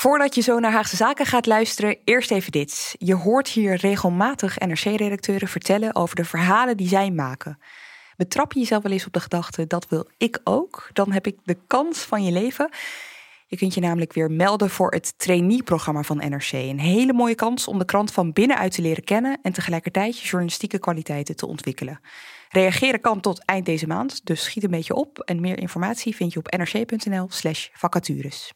Voordat je zo naar Haagse Zaken gaat luisteren, eerst even dit. Je hoort hier regelmatig NRC-redacteuren vertellen over de verhalen die zij maken. Betrap je jezelf wel eens op de gedachte, dat wil ik ook? Dan heb ik de kans van je leven. Je kunt je namelijk weer melden voor het trainee-programma van NRC. Een hele mooie kans om de krant van binnenuit te leren kennen en tegelijkertijd je journalistieke kwaliteiten te ontwikkelen. Reageren kan tot eind deze maand, dus schiet een beetje op. En meer informatie vind je op nrc.nl/slash vacatures.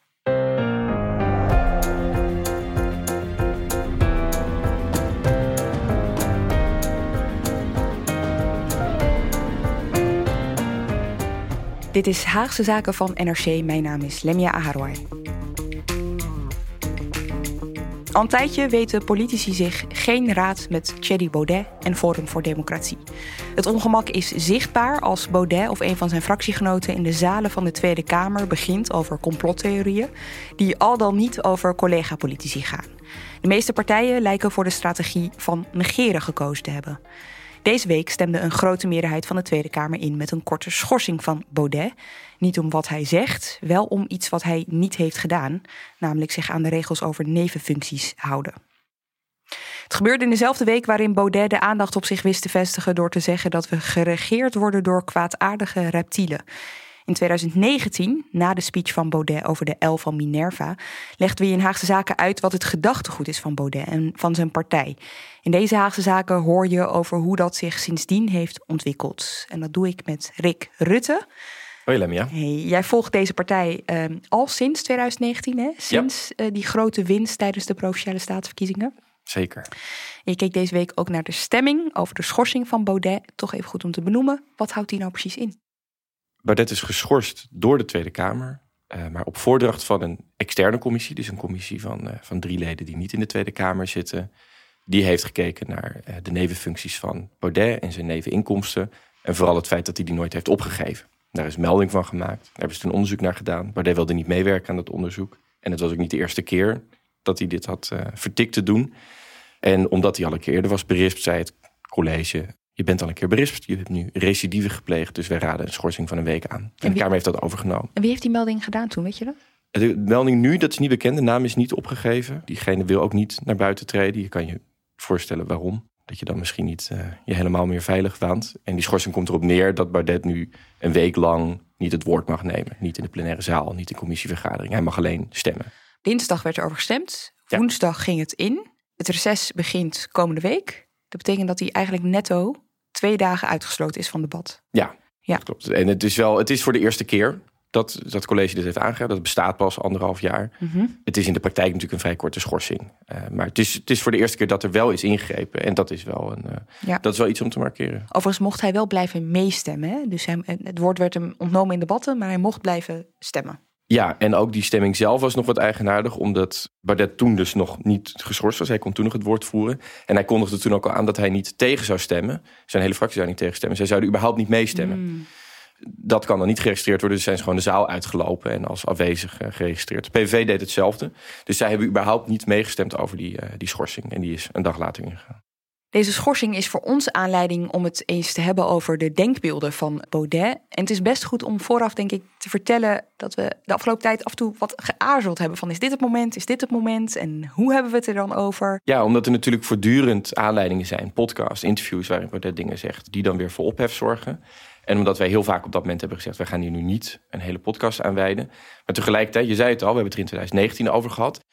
Dit is Haagse Zaken van NRC. Mijn naam is Lemia Aharwai. Al een tijdje weten politici zich geen raad met Thierry Baudet en Forum voor Democratie. Het ongemak is zichtbaar als Baudet of een van zijn fractiegenoten in de zalen van de Tweede Kamer begint over complottheorieën, die al dan niet over collega-politici gaan. De meeste partijen lijken voor de strategie van negeren gekozen te hebben. Deze week stemde een grote meerderheid van de Tweede Kamer in met een korte schorsing van Baudet. Niet om wat hij zegt, wel om iets wat hij niet heeft gedaan, namelijk zich aan de regels over nevenfuncties houden. Het gebeurde in dezelfde week waarin Baudet de aandacht op zich wist te vestigen door te zeggen dat we geregeerd worden door kwaadaardige reptielen. In 2019, na de speech van Baudet over de L van Minerva, legden we in Haagse Zaken uit wat het gedachtegoed is van Baudet en van zijn partij. In deze Haagse Zaken hoor je over hoe dat zich sindsdien heeft ontwikkeld. En dat doe ik met Rick Rutte. Hoi Lemia. Hey, jij volgt deze partij um, al sinds 2019, hè? sinds ja. uh, die grote winst tijdens de provinciale staatsverkiezingen. Zeker. Je keek deze week ook naar de stemming over de schorsing van Baudet. Toch even goed om te benoemen. Wat houdt die nou precies in? Baudet is geschorst door de Tweede Kamer. Uh, maar op voordracht van een externe commissie, dus een commissie van, uh, van drie leden die niet in de Tweede Kamer zitten. Die heeft gekeken naar uh, de nevenfuncties van Baudet en zijn neveninkomsten. En vooral het feit dat hij die nooit heeft opgegeven. Daar is melding van gemaakt. Daar hebben ze een onderzoek naar gedaan. Baudet wilde niet meewerken aan dat onderzoek. En het was ook niet de eerste keer dat hij dit had vertikt te doen. En omdat hij al een keer eerder was berispt, zei het college je bent al een keer berispt. Je hebt nu recidive gepleegd. Dus wij raden een schorsing van een week aan. En, wie, de Kamer heeft dat overgenomen. En wie heeft die melding gedaan toen, weet je dat? De melding nu, dat is niet bekend. De naam is niet opgegeven. Diegene wil ook niet naar buiten treden. Je kan je voorstellen waarom. Dat je dan misschien niet uh, je helemaal meer veilig waant. En die schorsing komt erop neer dat Baudet nu een week lang niet het woord mag nemen. Niet in de plenaire zaal, niet in commissievergadering. Hij mag alleen stemmen. Dinsdag werd er over gestemd. Woensdag ja. ging het in. Het reces begint komende week. Dat betekent dat hij eigenlijk netto twee dagen uitgesloten is van debat. Ja, ja. klopt. En het is wel, het is voor de eerste keer dat dat college dit heeft aangegeven. Dat bestaat pas anderhalf jaar. Mm -hmm. Het is in de praktijk natuurlijk een vrij korte schorsing. Uh, maar het is, het is voor de eerste keer dat er wel is ingegrepen. En dat is wel, een, uh, ja. dat is wel iets om te markeren. Overigens mocht hij wel blijven meestemmen. Hè? Dus hij, het woord werd hem ontnomen in debatten, maar hij mocht blijven stemmen. Ja, en ook die stemming zelf was nog wat eigenaardig, omdat Baudet toen dus nog niet geschorst was. Hij kon toen nog het woord voeren. En hij kondigde toen ook al aan dat hij niet tegen zou stemmen. Zijn hele fractie zou niet tegenstemmen. Zij zouden überhaupt niet meestemmen. Mm. Dat kan dan niet geregistreerd worden, dus zijn ze gewoon de zaal uitgelopen en als afwezig uh, geregistreerd. De PVV deed hetzelfde. Dus zij hebben überhaupt niet meegestemd over die, uh, die schorsing. En die is een dag later ingegaan. Deze schorsing is voor ons aanleiding om het eens te hebben over de denkbeelden van Baudet. En het is best goed om vooraf, denk ik, te vertellen dat we de afgelopen tijd af en toe wat geaarzeld hebben. Van is dit het moment, is dit het moment en hoe hebben we het er dan over? Ja, omdat er natuurlijk voortdurend aanleidingen zijn, podcasts, interviews waarin Baudet dingen zegt, die dan weer voor ophef zorgen. En omdat wij heel vaak op dat moment hebben gezegd... wij gaan hier nu niet een hele podcast aan wijden. Maar tegelijkertijd, je zei het al, we hebben het er in 2019 over gehad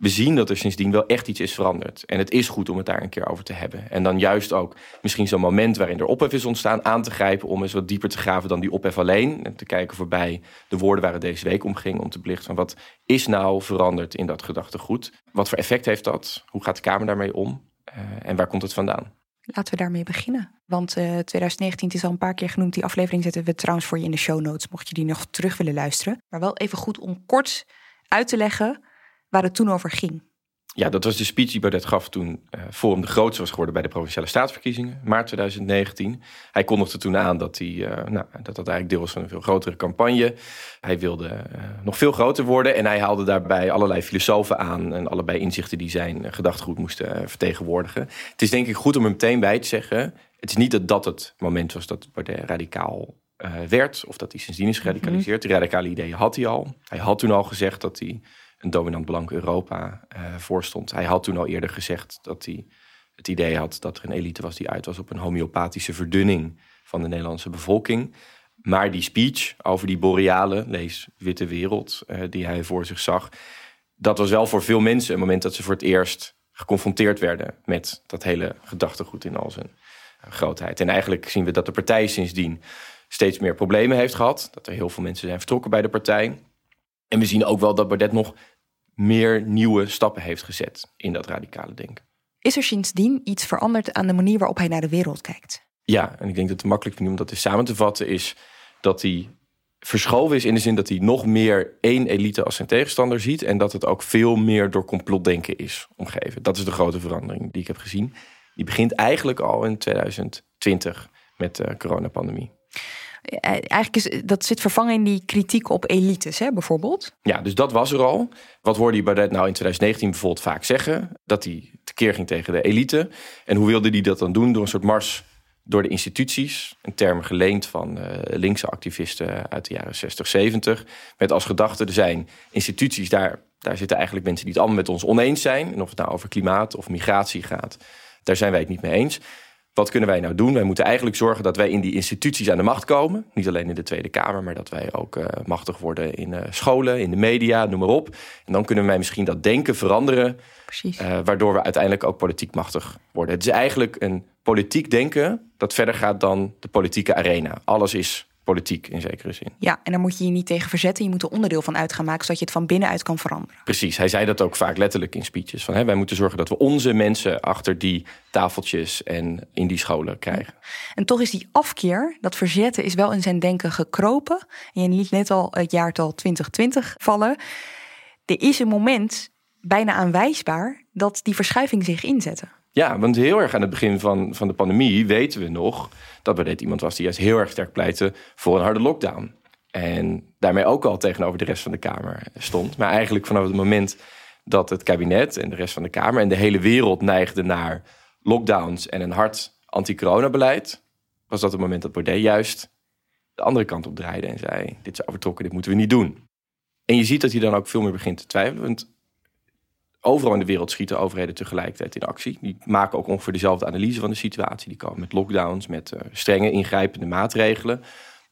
we zien dat er sindsdien wel echt iets is veranderd. En het is goed om het daar een keer over te hebben. En dan juist ook misschien zo'n moment waarin er ophef is ontstaan... aan te grijpen om eens wat dieper te graven dan die ophef alleen. En te kijken voorbij de woorden waar het deze week om ging... om te belichten van wat is nou veranderd in dat gedachtegoed? Wat voor effect heeft dat? Hoe gaat de Kamer daarmee om? Uh, en waar komt het vandaan? Laten we daarmee beginnen. Want uh, 2019 is al een paar keer genoemd. Die aflevering zetten we trouwens voor je in de show notes... mocht je die nog terug willen luisteren. Maar wel even goed om kort uit te leggen waar het toen over ging. Ja, dat was de speech die Baudet gaf toen uh, Forum de grootste was geworden bij de Provinciale Staatsverkiezingen, maart 2019. Hij kondigde toen aan dat, hij, uh, nou, dat dat eigenlijk deel was van een veel grotere campagne. Hij wilde uh, nog veel groter worden en hij haalde daarbij allerlei filosofen aan en allebei inzichten die zijn gedachtegoed moesten vertegenwoordigen. Het is denk ik goed om er meteen bij te zeggen, het is niet dat dat het moment was dat Baudet radicaal werd of dat hij sindsdien is geradicaliseerd. Mm -hmm. De radicale ideeën had hij al. Hij had toen al gezegd dat hij een dominant blank Europa uh, voorstond. Hij had toen al eerder gezegd dat hij het idee had dat er een elite was die uit was op een homeopathische verdunning van de Nederlandse bevolking. Maar die speech over die boreale, lees witte wereld, uh, die hij voor zich zag, dat was wel voor veel mensen een moment dat ze voor het eerst geconfronteerd werden met dat hele gedachtegoed in al zijn uh, grootheid. En eigenlijk zien we dat de partij sindsdien steeds meer problemen heeft gehad. Dat er heel veel mensen zijn vertrokken bij de partij. En we zien ook wel dat Baudet nog meer nieuwe stappen heeft gezet in dat radicale denken. Is er sindsdien iets veranderd aan de manier waarop hij naar de wereld kijkt? Ja, en ik denk dat het makkelijk om dat eens samen te vatten is dat hij verschoven is in de zin dat hij nog meer één elite als zijn tegenstander ziet en dat het ook veel meer door complotdenken is omgeven. Dat is de grote verandering die ik heb gezien. Die begint eigenlijk al in 2020 met de coronapandemie. Eigenlijk is dat zit vervangen in die kritiek op elites, hè, bijvoorbeeld. Ja, dus dat was er al. Wat hoorde je Baudet nou in 2019 bijvoorbeeld vaak zeggen? Dat hij tekeer ging tegen de elite. En hoe wilde hij dat dan doen? Door een soort mars door de instituties. Een term geleend van uh, linkse activisten uit de jaren 60, 70. Met als gedachte, er zijn instituties, daar, daar zitten eigenlijk mensen die het allemaal met ons oneens zijn. En of het nou over klimaat of migratie gaat, daar zijn wij het niet mee eens. Wat kunnen wij nou doen? Wij moeten eigenlijk zorgen dat wij in die instituties aan de macht komen. Niet alleen in de Tweede Kamer, maar dat wij ook uh, machtig worden in uh, scholen, in de media, noem maar op. En dan kunnen wij misschien dat denken veranderen. Precies. Uh, waardoor we uiteindelijk ook politiek machtig worden. Het is eigenlijk een politiek denken dat verder gaat dan de politieke arena. Alles is politiek in zekere zin. Ja, en daar moet je je niet tegen verzetten. Je moet er onderdeel van uit gaan maken, zodat je het van binnenuit kan veranderen. Precies, hij zei dat ook vaak letterlijk in speeches. Van, hè, wij moeten zorgen dat we onze mensen achter die tafeltjes en in die scholen krijgen. En toch is die afkeer, dat verzetten, is wel in zijn denken gekropen. En je liet net al het jaartal 2020 vallen. Er is een moment, bijna aanwijsbaar, dat die verschuiving zich inzette. Ja, want heel erg aan het begin van, van de pandemie weten we nog dat Baudet iemand was die juist heel erg sterk pleitte voor een harde lockdown. En daarmee ook al tegenover de rest van de Kamer stond. Maar eigenlijk vanaf het moment dat het kabinet en de rest van de Kamer en de hele wereld neigden naar lockdowns en een hard anti-coronabeleid, was dat het moment dat Baudet juist de andere kant op draaide en zei: Dit is overtrokken, dit moeten we niet doen. En je ziet dat hij dan ook veel meer begint te twijfelen. Want overal in de wereld schieten overheden tegelijkertijd in actie. Die maken ook ongeveer dezelfde analyse van de situatie. Die komen met lockdowns, met uh, strenge ingrijpende maatregelen.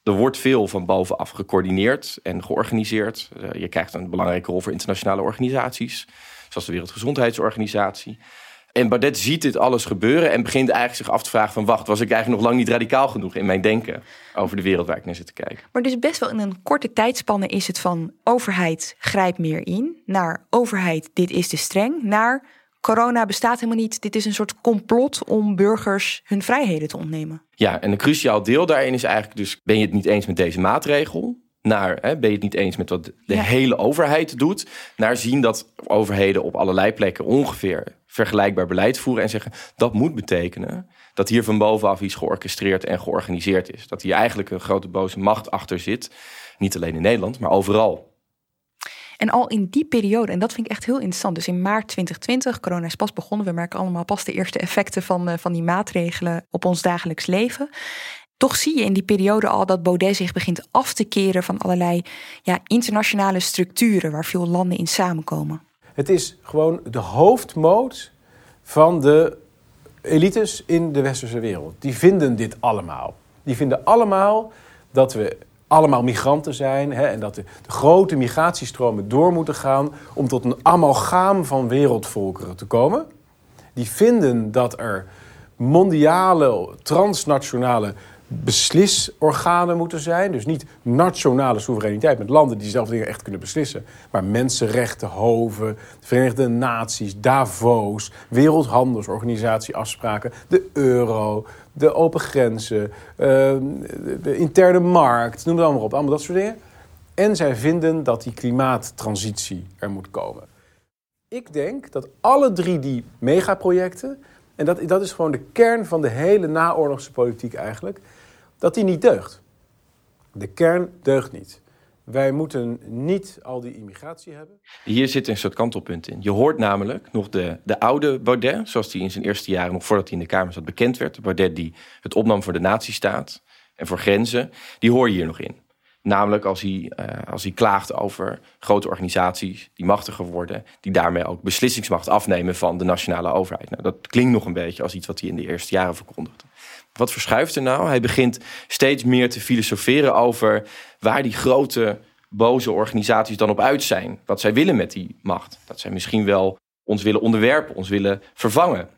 Er wordt veel van bovenaf gecoördineerd en georganiseerd. Uh, je krijgt een belangrijke rol voor internationale organisaties, zoals de Wereldgezondheidsorganisatie. En Baudet ziet dit alles gebeuren en begint eigenlijk zich af te vragen van... wacht, was ik eigenlijk nog lang niet radicaal genoeg in mijn denken... over de wereld waar ik naar zit te kijken. Maar dus best wel in een korte tijdspanne is het van... overheid grijpt meer in, naar overheid dit is te streng... naar corona bestaat helemaal niet, dit is een soort complot... om burgers hun vrijheden te ontnemen. Ja, en een cruciaal deel daarin is eigenlijk dus... ben je het niet eens met deze maatregel naar hè, ben je het niet eens met wat de ja. hele overheid doet, naar zien dat overheden op allerlei plekken ongeveer vergelijkbaar beleid voeren en zeggen dat moet betekenen dat hier van bovenaf iets georchestreerd en georganiseerd is. Dat hier eigenlijk een grote boze macht achter zit, niet alleen in Nederland, maar overal. En al in die periode, en dat vind ik echt heel interessant. Dus in maart 2020, corona is pas begonnen. We merken allemaal pas de eerste effecten van, van die maatregelen op ons dagelijks leven. Toch zie je in die periode al dat Baudet zich begint af te keren van allerlei ja, internationale structuren waar veel landen in samenkomen. Het is gewoon de hoofdmoot van de elites in de westerse wereld. Die vinden dit allemaal. Die vinden allemaal dat we allemaal migranten zijn hè, en dat de, de, grote migratiestromen door moeten gaan om tot een amalgaam van wereldvolkeren te komen. Die vinden dat er mondiale, transnationale beslisorganen moeten zijn. Dus niet nationale soevereiniteit met landen die zelf dingen echt kunnen beslissen. Maar mensenrechten, hoven, Verenigde Naties, Davos, Wereldhandelsorganisatie afspraken, de euro, de open grenzen, ehm, de interne markt, noem het allemaal op. Allemaal dat soort dingen. En zij vinden dat die klimaattransitie er moet komen. Ik denk dat alle drie die megaprojecten, en dat, dat is gewoon de kern van de hele naoorlogse politiek eigenlijk, dat die niet deugt. De kern deugt niet. Wij moeten niet al die immigratie hebben. Hier zit een soort kantelpunt in. Je hoort namelijk nog de, de oude Baudet, zoals die in zijn eerste jaren, nog voordat hij in de Kamer zat, bekend werd. De Baudet die het opnam voor de nazistaat en voor grenzen. Die hoor je hier nog in. Namelijk als hij, uh, als hij klaagt over grote organisaties die machtiger worden, die daarmee ook beslissingsmacht afnemen van de nationale overheid. Nou, dat klinkt nog een beetje als iets wat hij in de eerste jaren verkondigde. Wat verschuift er nou? Hij begint steeds meer te filosoferen over waar die grote boze organisaties dan op uit zijn. Wat zij willen met die macht. Dat zij misschien wel ons willen onderwerpen, ons willen vervangen.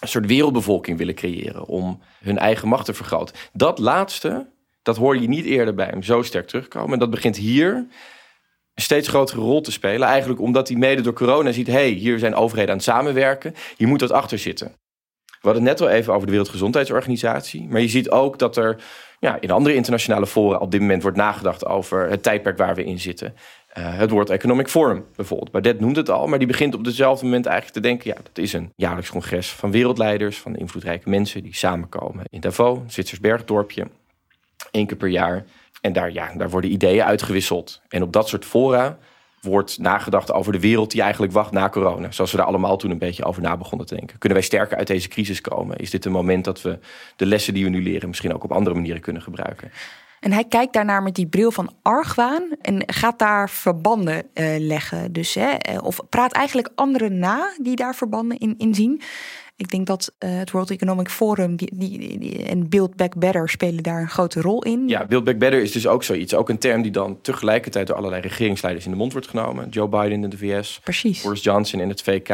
Een soort wereldbevolking willen creëren om hun eigen macht te vergroten. Dat laatste, dat hoor je niet eerder bij hem zo sterk terugkomen. En dat begint hier een steeds grotere rol te spelen. Eigenlijk omdat hij mede door corona ziet: hé, hey, hier zijn overheden aan het samenwerken. Hier moet dat achter zitten. We hadden het net al even over de Wereldgezondheidsorganisatie. Maar je ziet ook dat er ja, in andere internationale fora op dit moment wordt nagedacht over het tijdperk waar we in zitten. Uh, het World Economic Forum bijvoorbeeld. Baudet noemt het al, maar die begint op dezelfde moment eigenlijk te denken... ja, dat is een jaarlijks congres van wereldleiders, van invloedrijke mensen... die samenkomen in Davos, een Zwitsers bergdorpje, één keer per jaar. En daar, ja, daar worden ideeën uitgewisseld. En op dat soort fora wordt nagedacht over de wereld die eigenlijk wacht na corona. Zoals we daar allemaal toen een beetje over na begonnen te denken. Kunnen wij sterker uit deze crisis komen? Is dit een moment dat we de lessen die we nu leren misschien ook op andere manieren kunnen gebruiken? En hij kijkt daarnaar met die bril van argwaan en gaat daar verbanden uh, leggen. Dus, hè, eh, of praat eigenlijk anderen na die daar verbanden in, in zien. Ik denk dat uh, het World Economic Forum die, die, die, en Build Back Better spelen daar een grote rol in. Ja, Build Back Better is dus ook zoiets. Ook een term die dan tegelijkertijd door allerlei regeringsleiders in de mond wordt genomen. Joe Biden in de VS, Precies. Boris Johnson in het VK.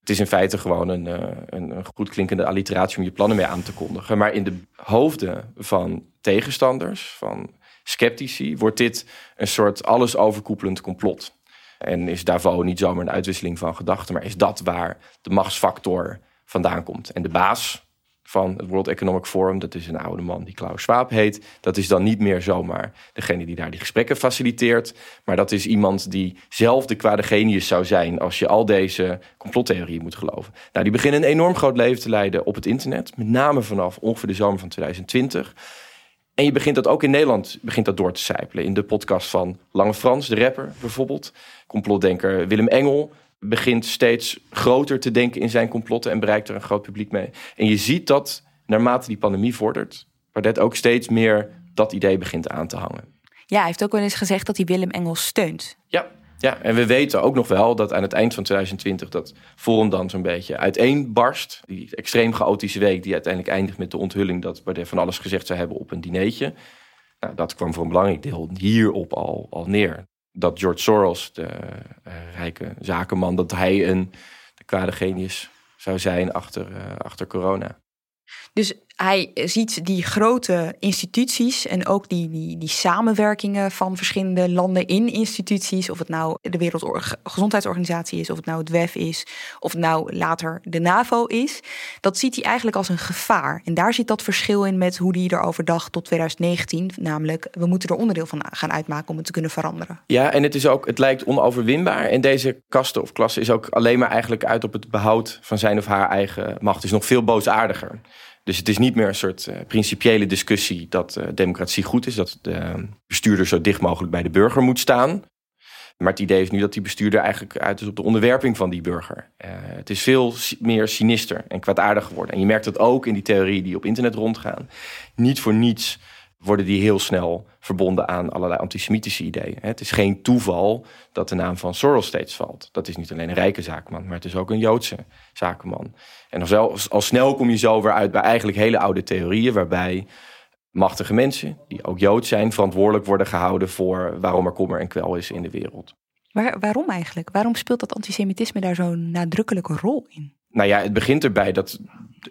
Het is in feite gewoon een, een, een goed klinkende alliteratie om je plannen mee aan te kondigen. Maar in de hoofden van tegenstanders, van sceptici, wordt dit een soort alles overkoepelend complot. En is Davos niet zomaar een uitwisseling van gedachten, maar is dat waar de machtsfactor vandaan komt. En de baas van het World Economic Forum, dat is een oude man die Klaus Schwab heet, dat is dan niet meer zomaar degene die daar die gesprekken faciliteert, maar dat is iemand die zelf de kwade genius zou zijn als je al deze complottheorieën moet geloven. Nou, die beginnen een enorm groot leven te leiden op het internet, met name vanaf ongeveer de zomer van 2020. En je begint dat ook in Nederland begint dat door te sijpelen. In de podcast van Lange Frans, de rapper bijvoorbeeld. Complotdenker Willem Engel begint steeds groter te denken in zijn complotten en bereikt er een groot publiek mee. En je ziet dat naarmate die pandemie vordert, dat ook steeds meer dat idee begint aan te hangen. Ja, hij heeft ook wel eens gezegd dat hij Willem Engels steunt. Ja, ja, en we weten ook nog wel dat aan het eind van 2020 dat Forum dan zo'n beetje uiteenbarst. Die extreem chaotische week die uiteindelijk eindigt met de onthulling dat Baudet van alles gezegd zou hebben op een dineetje. Nou, dat kwam voor een belangrijk deel hierop al, al neer dat George Soros, de uh, rijke zakenman, dat hij een de kwade genius zou zijn achter, uh, achter corona. Dus hij ziet die grote instituties en ook die, die, die samenwerkingen van verschillende landen in instituties, of het nou de Wereldgezondheidsorganisatie is, of het nou het WEF is, of het nou later de NAVO is, dat ziet hij eigenlijk als een gevaar. En daar zit dat verschil in met hoe hij erover dacht tot 2019, namelijk we moeten er onderdeel van gaan uitmaken om het te kunnen veranderen. Ja, en het is ook, het lijkt onoverwinbaar. En deze kasten of klasse is ook alleen maar eigenlijk uit op het behoud van zijn of haar eigen macht. Het is nog veel boosaardiger. Dus het is niet meer een soort uh, principiële discussie dat uh, democratie goed is, dat de bestuurder zo dicht mogelijk bij de burger moet staan. Maar het idee is nu dat die bestuurder eigenlijk uit is op de onderwerping van die burger. Uh, het is veel meer sinister en kwaadaardig geworden. En je merkt dat ook in die theorieën die op internet rondgaan. Niet voor niets worden die heel snel verbonden aan allerlei antisemitische ideeën. Het is geen toeval dat de naam van Soros steeds valt. Dat is niet alleen een rijke zakenman, maar het is ook een Joodse zakenman. En al, al snel kom je zo weer uit bij eigenlijk hele oude theorieën, waarbij machtige mensen, die ook Jood zijn, verantwoordelijk worden gehouden voor waarom er kommer en kwel is in de wereld. Waar, waarom eigenlijk? Waarom speelt dat antisemitisme daar zo'n nadrukkelijke rol in? Nou ja, het begint erbij dat,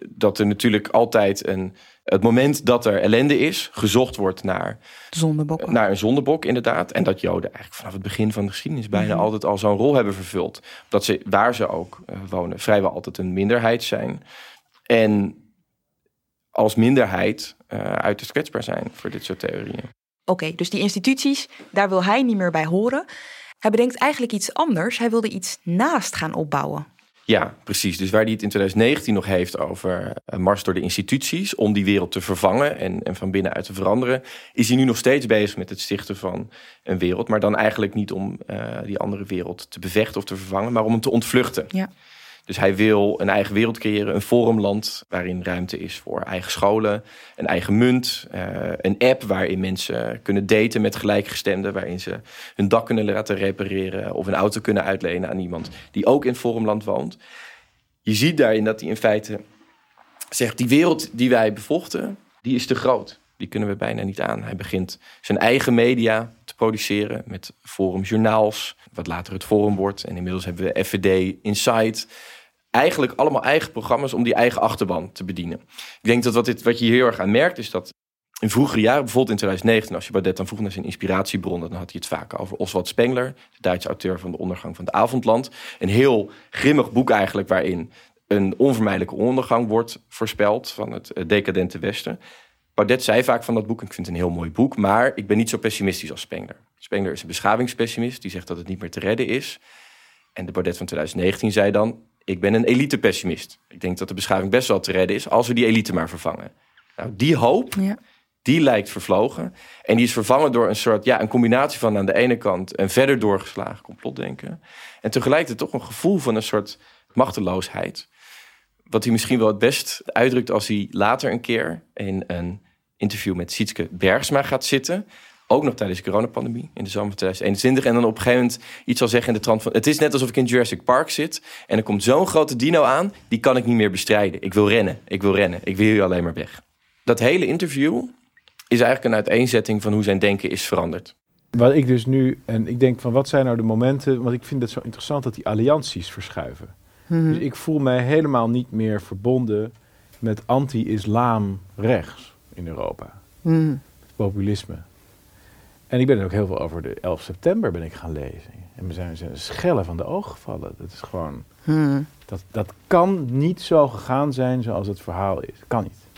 dat er natuurlijk altijd een. Het moment dat er ellende is, gezocht wordt naar, Zondebok. naar een zondebok, inderdaad. En dat Joden eigenlijk vanaf het begin van de geschiedenis bijna Mhm. altijd al zo'n rol hebben vervuld. Dat ze, waar ze ook eh, wonen, vrijwel altijd een minderheid zijn. En als minderheid eh uiterst kwetsbaar zijn voor dit soort theorieën. Oké, dus die instituties, daar wil hij niet meer bij horen. Hij bedenkt eigenlijk iets anders. Hij wilde iets naast gaan opbouwen. Ja, precies. Dus waar hij het in 2019 nog heeft over een mars door de instituties om die wereld te vervangen en, en van binnenuit te veranderen, is hij nu nog steeds bezig met het stichten van een wereld. Maar dan eigenlijk niet om eh, die andere wereld te bevechten of te vervangen, maar om hem te ontvluchten. Ja. Dus hij wil een eigen wereld creëren, een forumland waarin ruimte is voor eigen scholen, een eigen munt, eh, een app waarin mensen kunnen daten met gelijkgestemden, waarin ze hun dak kunnen laten repareren of een auto kunnen uitlenen aan iemand die ook in het forumland woont. Je ziet daarin dat hij in feite zegt, die wereld die wij bevochten, die is te groot. Die kunnen we bijna niet aan. Hij begint zijn eigen media te produceren met forumjournaals, wat later het forum wordt. En inmiddels hebben we FVD, Insight. Eigenlijk allemaal eigen programma's om die eigen achterban te bedienen. Ik denk dat wat, wat je hier heel erg aan merkt, is dat in vroegere jaren, bijvoorbeeld in 2019, als je Baudet dan vroeg naar zijn inspiratiebronnen, dan had hij het vaak over Oswald Spengler, de Duitse auteur van De Ondergang van het Avondland. Een heel grimmig boek eigenlijk, waarin een onvermijdelijke ondergang wordt voorspeld van het eh, decadente Westen. Baudet zei vaak van dat boek, ik vind het een heel mooi boek, maar ik ben niet zo pessimistisch als Spengler. Spengler is een beschavingspessimist, die zegt dat het niet meer te redden is. En de Baudet van 2019 zei dan, ik ben een elite-pessimist. Ik denk dat de beschaving best wel te redden is als we die elite maar vervangen. Nou, die hoop, Ja. die lijkt vervlogen. En die is vervangen door een soort, ja, een combinatie van aan de ene kant een verder doorgeslagen complotdenken. En tegelijkertijd toch een gevoel van een soort machteloosheid. Wat hij misschien wel het best uitdrukt als hij later een keer in een interview met Sietske Bergsma gaat zitten. Ook nog tijdens de coronapandemie in de zomer van 2021. En dan op een gegeven moment iets zal zeggen in de trant van... het is net alsof ik in Jurassic Park zit... en er komt zo'n grote dino aan, die kan ik niet meer bestrijden. Ik wil rennen, ik wil rennen, ik wil hier alleen maar weg. Dat hele interview is eigenlijk een uiteenzetting van hoe zijn denken is veranderd. Wat ik dus nu, en ik denk van wat zijn nou de momenten, want ik vind het zo interessant dat die allianties verschuiven. Dus ik voel mij helemaal niet meer verbonden met anti-islam rechts in Europa. Hmm. Populisme. En ik ben ook heel veel over de 11 september ben ik gaan lezen. En me zijn, schellen van de ogen gevallen. Dat is gewoon, Hmm. dat, dat kan niet zo gegaan zijn zoals het verhaal is. Kan niet.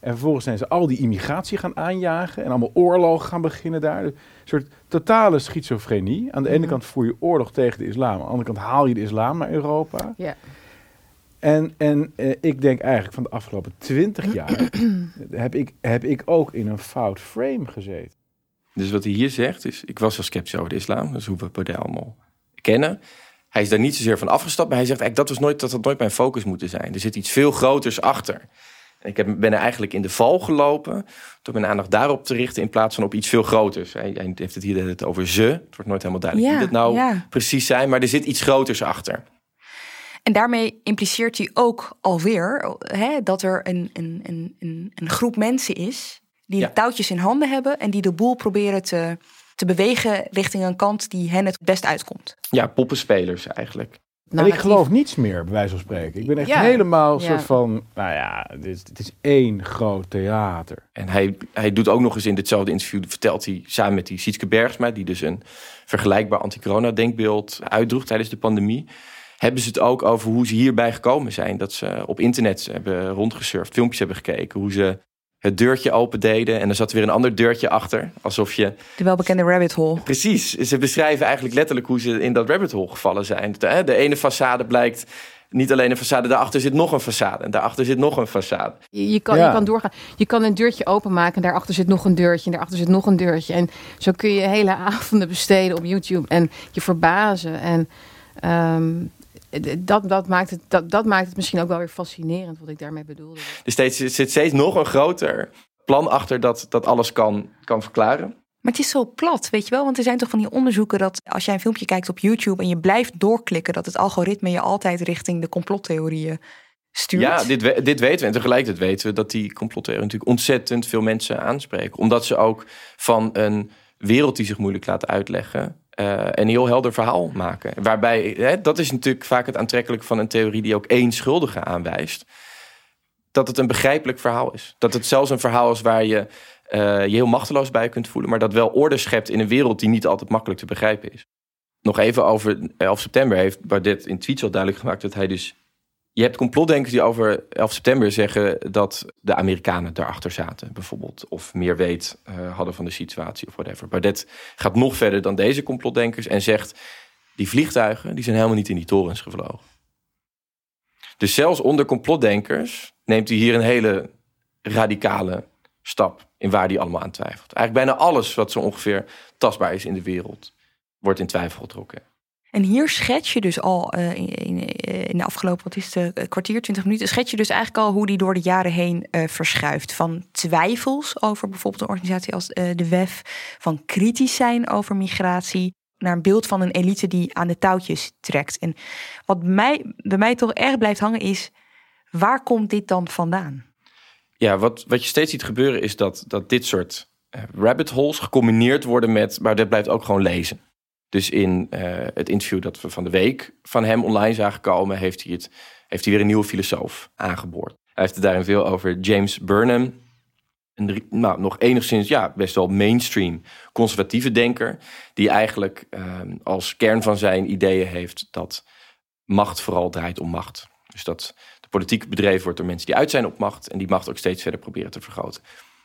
En vervolgens zijn ze al die immigratie gaan aanjagen en allemaal oorlogen gaan beginnen daar. Een soort totale schizofrenie. Aan de ene Mhm. kant voer je oorlog tegen de islam, aan de andere kant haal je de islam naar Europa. En, en eh, ik denk eigenlijk van de afgelopen twintig jaar heb ik, heb ik ook in een fout frame gezeten. Dus wat hij hier zegt is, ik was al sceptisch over de islam. Dat is hoe we Baudet allemaal kennen. Hij is daar niet zozeer van afgestapt, maar hij zegt eigenlijk dat was nooit, dat had nooit mijn focus moeten zijn. Er zit iets veel groters achter. En ik heb, ben er eigenlijk in de val gelopen door mijn aandacht daarop te richten in plaats van op iets veel groters. Hij, hij heeft het hier tijd over ze. Het wordt nooit helemaal duidelijk Ja, wie dat nou ja. precies zijn, maar er zit iets groters achter. En daarmee impliceert hij ook alweer hè, dat er een, een, een, een groep mensen is die Ja. de touwtjes in handen hebben en die de boel proberen te, te bewegen richting een kant die hen het best uitkomt. Ja, poppenspelers eigenlijk. En ik geloof niets meer, bij wijze van spreken. Ik ben echt Ja. helemaal een Ja. soort van, nou ja, dit, is- dit is één groot theater. En hij, hij doet ook nog eens in ditzelfde interview, vertelt hij samen met die Sietske Bergsma, die dus een vergelijkbaar anti-corona-denkbeeld uitdroeg tijdens de pandemie, hebben ze het ook over hoe ze hierbij gekomen zijn. Dat ze op internet hebben rondgesurfd, filmpjes hebben gekeken, hoe ze het deurtje open deden en er zat weer een ander deurtje achter. Alsof je De welbekende rabbit hole. Precies. Ze beschrijven eigenlijk letterlijk hoe ze in dat rabbit hole gevallen zijn. De, de ene façade blijkt niet alleen een façade, daarachter zit nog een façade. En daarachter zit nog een façade. Je, je kan, Ja. je kan doorgaan. Je kan een deurtje openmaken en daarachter zit nog een deurtje en daarachter zit nog een deurtje. En zo kun je hele avonden besteden op YouTube en je verbazen. En ehm, dat, dat, maakt het, dat, dat maakt het misschien ook wel weer fascinerend wat ik daarmee bedoelde. Er steeds, er zit steeds nog een groter plan achter dat, dat alles kan, kan verklaren. Maar het is zo plat, weet je wel? Want er zijn toch van die onderzoeken dat als jij een filmpje kijkt op YouTube en je blijft doorklikken, dat het algoritme je altijd richting de complottheorieën stuurt. Ja, dit, we- dit weten we. En tegelijkertijd weten we dat die complottheorieën natuurlijk ontzettend veel mensen aanspreken. Omdat ze ook van een wereld die zich moeilijk laat uitleggen... eh, een heel helder verhaal maken. Waarbij, hè, dat is natuurlijk vaak het aantrekkelijke van een theorie... die ook één schuldige aanwijst. Dat het een begrijpelijk verhaal is. Dat het zelfs een verhaal is waar je eh, je heel machteloos bij kunt voelen... maar dat wel orde schept in een wereld die niet altijd makkelijk te begrijpen is. Nog even over 11 september heeft Baudet in tweets al duidelijk gemaakt... dat hij dus je hebt complotdenkers die over 11 september zeggen dat de Amerikanen daarachter zaten, bijvoorbeeld. Of meer weet eh, hadden van de situatie of whatever. Baudet gaat nog verder dan deze complotdenkers en zegt... die vliegtuigen die zijn helemaal niet in die torens gevlogen. Dus zelfs onder complotdenkers neemt hij hier een hele radicale stap... in waar hij allemaal aan twijfelt. Eigenlijk bijna alles wat zo ongeveer tastbaar is in de wereld... wordt in twijfel getrokken. En hier schets je dus al eh, in, in, in de afgelopen, wat is het, eh, kwartier, twintig minuten, schets je dus eigenlijk al hoe die door de jaren heen eh, verschuift. Van twijfels over bijvoorbeeld een organisatie als eh, de WEF, van kritisch zijn over migratie, naar een beeld van een elite die aan de touwtjes trekt. En wat mij, bij mij toch erg blijft hangen is, waar komt dit dan vandaan? Ja, wat, wat je steeds ziet gebeuren is dat, dat dit soort eh, rabbit holes gecombineerd worden met, maar dat blijft ook gewoon lezen. Dus in eh, het interview dat we van de week van hem online zagen komen, heeft hij, het, heeft hij weer een nieuwe filosoof aangeboord. Hij heeft het daarin veel over James Burnham. Een nou, nog enigszins, ja, best wel mainstream conservatieve denker. Die eigenlijk eh, als kern van zijn ideeën heeft dat macht vooral draait om macht. Dus dat de politiek bedreven wordt door mensen die uit zijn op macht en die macht ook steeds verder proberen te vergroten.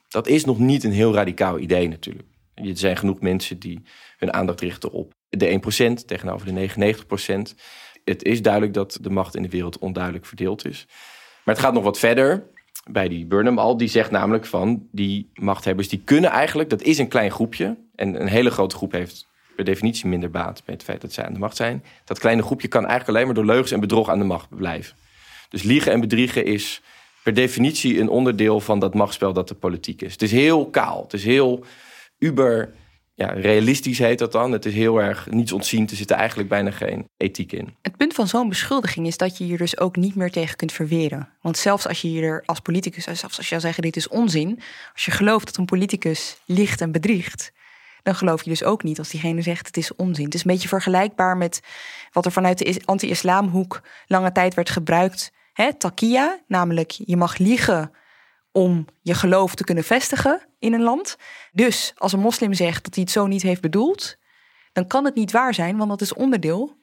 Dat is nog niet een heel radicaal idee natuurlijk. Er zijn genoeg mensen die hun aandacht richten op de 1% tegenover de 99%. Het is duidelijk dat de macht in de wereld onduidelijk verdeeld is. Maar het gaat nog wat verder bij die Burnham al. Die zegt namelijk van die machthebbers die kunnen eigenlijk, dat is een klein groepje. En een hele grote groep heeft per definitie minder baat bij het feit dat zij aan de macht zijn. Dat kleine groepje kan eigenlijk alleen maar door leugens en bedrog aan de macht blijven. Dus liegen en bedriegen is per definitie een onderdeel van dat machtsspel dat de politiek is. Het is heel kaal. Het is heel uber ja, realistisch heet dat dan. Het is heel erg niets ontziend. Er zit er eigenlijk bijna geen ethiek in. Het punt van zo'n beschuldiging is dat je je dus ook niet meer tegen kunt verweren. Want zelfs als je je er als politicus, zelfs als je zou zeggen dit is onzin, als je gelooft dat een politicus liegt en bedriegt, dan geloof je dus ook niet als diegene zegt het is onzin. Het is een beetje vergelijkbaar met wat er vanuit de is- anti-islamhoek lange tijd werd gebruikt. Hè, takia, namelijk je mag liegen om je geloof te kunnen vestigen in een land. Dus als een moslim zegt dat hij het zo niet heeft bedoeld, dan kan het niet waar zijn, want dat is onderdeel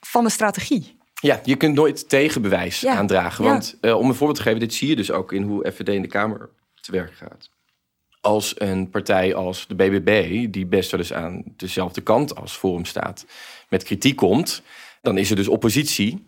van de strategie. Ja, je kunt nooit tegenbewijs Ja, aandragen. ja. Want eh, om een voorbeeld te geven, dit zie je dus ook in hoe FVD in de Kamer te werk gaat. Als een partij als de BBB, die best wel eens aan dezelfde kant als Forum staat, met kritiek komt, dan is er dus oppositie.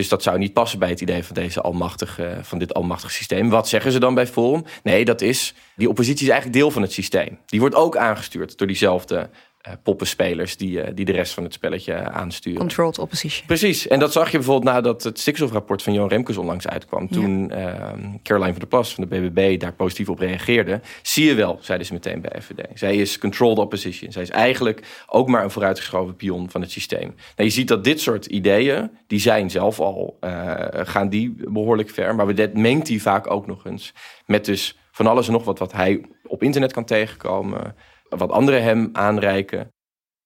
Dus dat zou niet passen bij het idee van, deze almachtige, van dit almachtige systeem. Wat zeggen ze dan bij Forum? Nee, dat is, die oppositie is eigenlijk deel van het systeem. Die wordt ook aangestuurd door diezelfde eh, poppenspelers die, eh, die de rest van het spelletje aansturen. Controlled opposition. Precies. En dat zag je bijvoorbeeld nadat het stikstofrapport van Johan Remkes onlangs uitkwam. Toen ehm, Caroline van der Plas van de BBB daar positief op reageerde. Zie je wel, zeiden ze meteen bij FVD. Zij is controlled opposition. Zij is eigenlijk ook maar een vooruitgeschoven pion van het systeem. Nou, je ziet dat dit soort ideeën, die zijn zelf al, eh, gaan die behoorlijk ver. Maar dat mengt hij vaak ook nog eens met dus van alles en nog wat wat hij op internet kan tegenkomen. Wat anderen hem aanreiken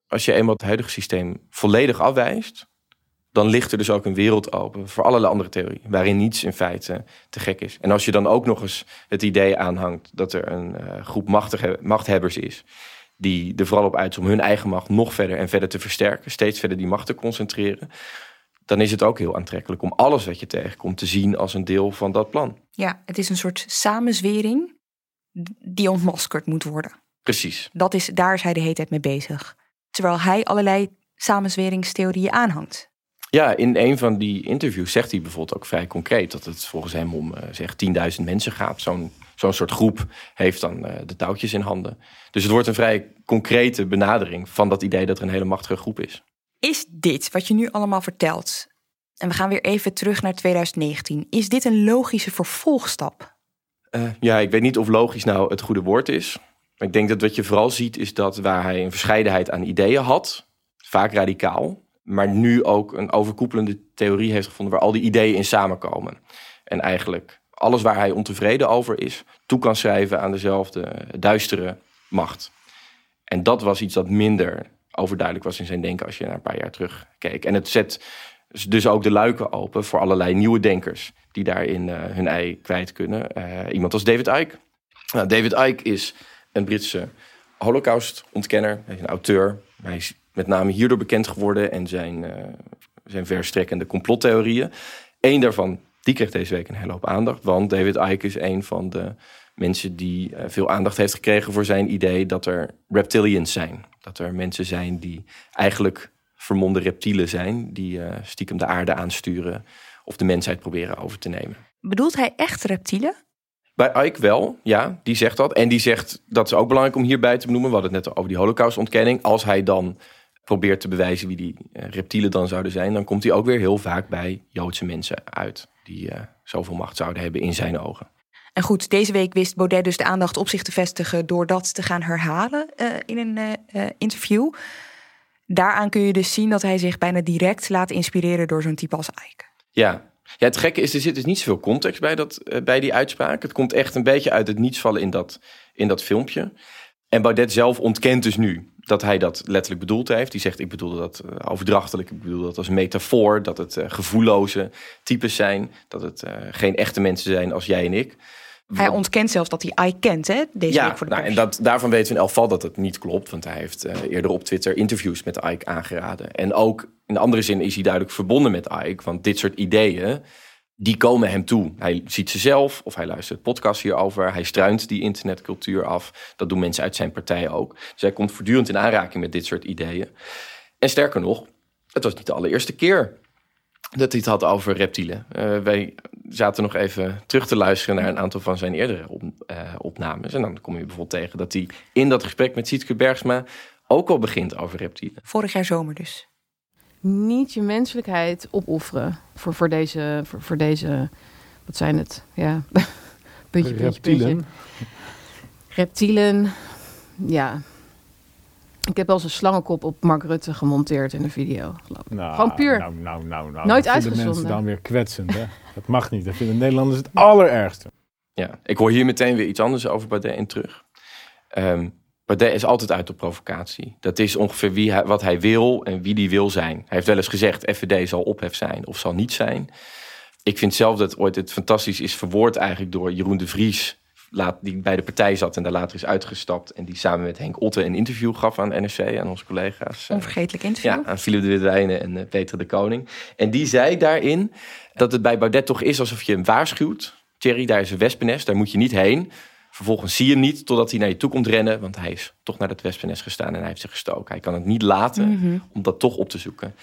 als je eenmaal het huidige systeem volledig afwijst, dan ligt er dus ook een wereld open voor allerlei andere theorieën, waarin niets in feite te gek is. En als je dan ook nog eens het idee aanhangt dat er een eh, groep machtige, machthebbers is, die er vooral op uit om hun eigen macht nog verder en verder te versterken, steeds verder die macht te concentreren, dan is het ook heel aantrekkelijk om alles wat je tegenkomt te zien als een deel van dat plan. Ja, het is een soort samenzwering die ontmaskerd moet worden. Precies. Dat is, daar is hij de hele tijd mee bezig. Terwijl hij allerlei samenzweringstheorieën aanhangt. Ja, in een van die interviews zegt hij bijvoorbeeld ook vrij concreet dat het volgens hem om eh, zeg 10.000 mensen gaat. Zo'n zo'n soort groep heeft dan eh, de touwtjes in handen. Dus het wordt een vrij concrete benadering van dat idee dat er een hele machtige groep is. Is dit wat je nu allemaal vertelt, en we gaan weer even terug naar 2019, is dit een logische vervolgstap? Eh, ja, ik weet niet of logisch nou het goede woord is. Ik denk dat wat je vooral ziet is dat waar hij een verscheidenheid aan ideeën had, vaak radicaal, maar nu ook een overkoepelende theorie heeft gevonden waar al die ideeën in samenkomen. En eigenlijk alles waar hij ontevreden over is, toe kan schrijven aan dezelfde duistere macht. En dat was iets dat minder overduidelijk was in zijn denken als je naar een paar jaar terug keek. En het zet dus ook de luiken open voor allerlei nieuwe denkers die daarin uh, hun ei kwijt kunnen. Uh, iemand als David Icke. Nou, David Icke is een Britse holocaust-ontkenner. Een auteur. Hij is met name hierdoor bekend geworden en zijn, uh, zijn verstrekkende complottheorieën. Eén daarvan, die kreeg deze week een hele hoop aandacht. Want David Icke is een van de mensen die veel aandacht heeft gekregen voor zijn idee dat er reptilians zijn. Dat er mensen zijn die eigenlijk vermonde reptielen zijn, die stiekem de aarde aansturen of de mensheid proberen over te nemen. Bedoelt hij echt reptielen? Bij Ike wel, ja, die zegt dat. En die zegt, dat is ook belangrijk om hierbij te benoemen. We hadden het net over die holocaustontkenning. Als hij dan probeert te bewijzen wie die uh, reptielen dan zouden zijn... dan komt hij ook weer heel vaak bij Joodse mensen uit... die uh, zoveel macht zouden hebben in zijn ogen. En goed, deze week wist Baudet dus de aandacht op zich te vestigen... door dat te gaan herhalen uh, in een interview. Daaraan kun je dus zien dat hij zich bijna direct laat inspireren... door zo'n type als Ike. Ja, ja, het gekke is, er zit dus niet zoveel context bij, dat, uh, bij die uitspraak. Het komt echt een beetje uit het niets vallen in dat, in dat filmpje. En Baudet zelf ontkent dus nu dat hij dat letterlijk bedoeld heeft. Die zegt, ik bedoel dat uh, overdrachtelijk, ik bedoel dat als metafoor. Dat het uh, gevoelloze types zijn. Dat het geen echte mensen zijn als jij en ik. Hij ontkent zelfs dat hij I kent, hè? Deze ja, week voor de nou, en dat, daarvan weten we in elk geval dat het niet klopt. Want hij heeft uh, eerder op Twitter interviews met Ike aangeraden. En ook in andere zin is hij duidelijk verbonden met Ike. Want dit soort ideeën, die komen hem toe. Hij ziet ze zelf of hij luistert podcast hierover. Hij struint die internetcultuur af. Dat doen mensen uit zijn partij ook. Dus hij komt voortdurend in aanraking met dit soort ideeën. En sterker nog, het was niet de allereerste keer dat hij het had over reptielen. Uh, wij zaten nog even terug te luisteren naar een aantal van zijn eerdere op, uh, opnames. En dan kom je bijvoorbeeld tegen dat hij in dat gesprek met Sietke Bergsma ook al begint over reptielen. Vorig jaar zomer dus. Niet je menselijkheid opofferen voor, voor, deze, voor, voor deze, wat zijn het? Ja, puntje, reptielen. Puntje. Reptielen, ja. Ik heb wel eens een slangenkop op Mark Rutte gemonteerd in een video. Nou, Gewoon puur. Nou, nou, nou, nou. Nooit dat vinden uitgezonden. mensen dan weer kwetsend, hè? Dat mag niet. Dat vinden Nederlanders het allerergste. Ja, ik hoor hier meteen weer iets anders over Baudet in terug. Um, Baudet is altijd uit op provocatie. Dat is ongeveer wie hij, wat hij wil en wie die wil zijn. Hij heeft wel eens gezegd, FVD zal ophef zijn of zal niet zijn. Ik vind zelf dat ooit het fantastisch is verwoord eigenlijk door Jeroen de Vries... Laat, die bij de partij zat en daar later is uitgestapt... en die samen met Henk Otte een interview gaf aan NRC, aan onze collega's. Onvergetelijk interview. Ja, aan Philip de Witwijnen en uh, Peter de Koning. En die zei daarin dat het bij Baudet toch is alsof je hem waarschuwt. Thierry, daar is een wespennest, daar moet je niet heen. Vervolgens zie je hem niet totdat hij naar je toe komt rennen. Want hij is toch naar dat wespennest gestaan en hij heeft zich gestoken. Hij kan het niet laten mm -hmm. om dat toch op te zoeken.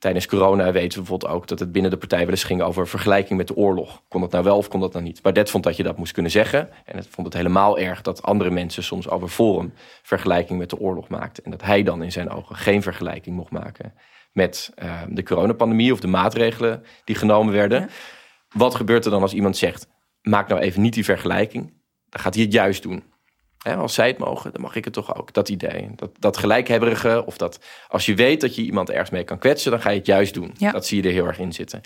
Tijdens corona weten we bijvoorbeeld ook dat het binnen de partij wel eens ging over vergelijking met de oorlog. Kon dat nou wel of kon dat nou niet? Baudet vond dat je dat moest kunnen zeggen. En het vond het helemaal erg dat andere mensen soms over Forum vergelijking met de oorlog maakten. En dat hij dan in zijn ogen geen vergelijking mocht maken met uh, de coronapandemie of de maatregelen die genomen werden. Ja. Wat gebeurt er dan als iemand zegt, maak nou even niet die vergelijking. Dan gaat hij het juist doen. Als zij het mogen, dan mag ik het toch ook. Dat idee. Dat, dat gelijkhebberige. Of dat als je weet dat je iemand ergens mee kan kwetsen, dan ga je het juist doen. Ja. Dat zie je er heel erg in zitten.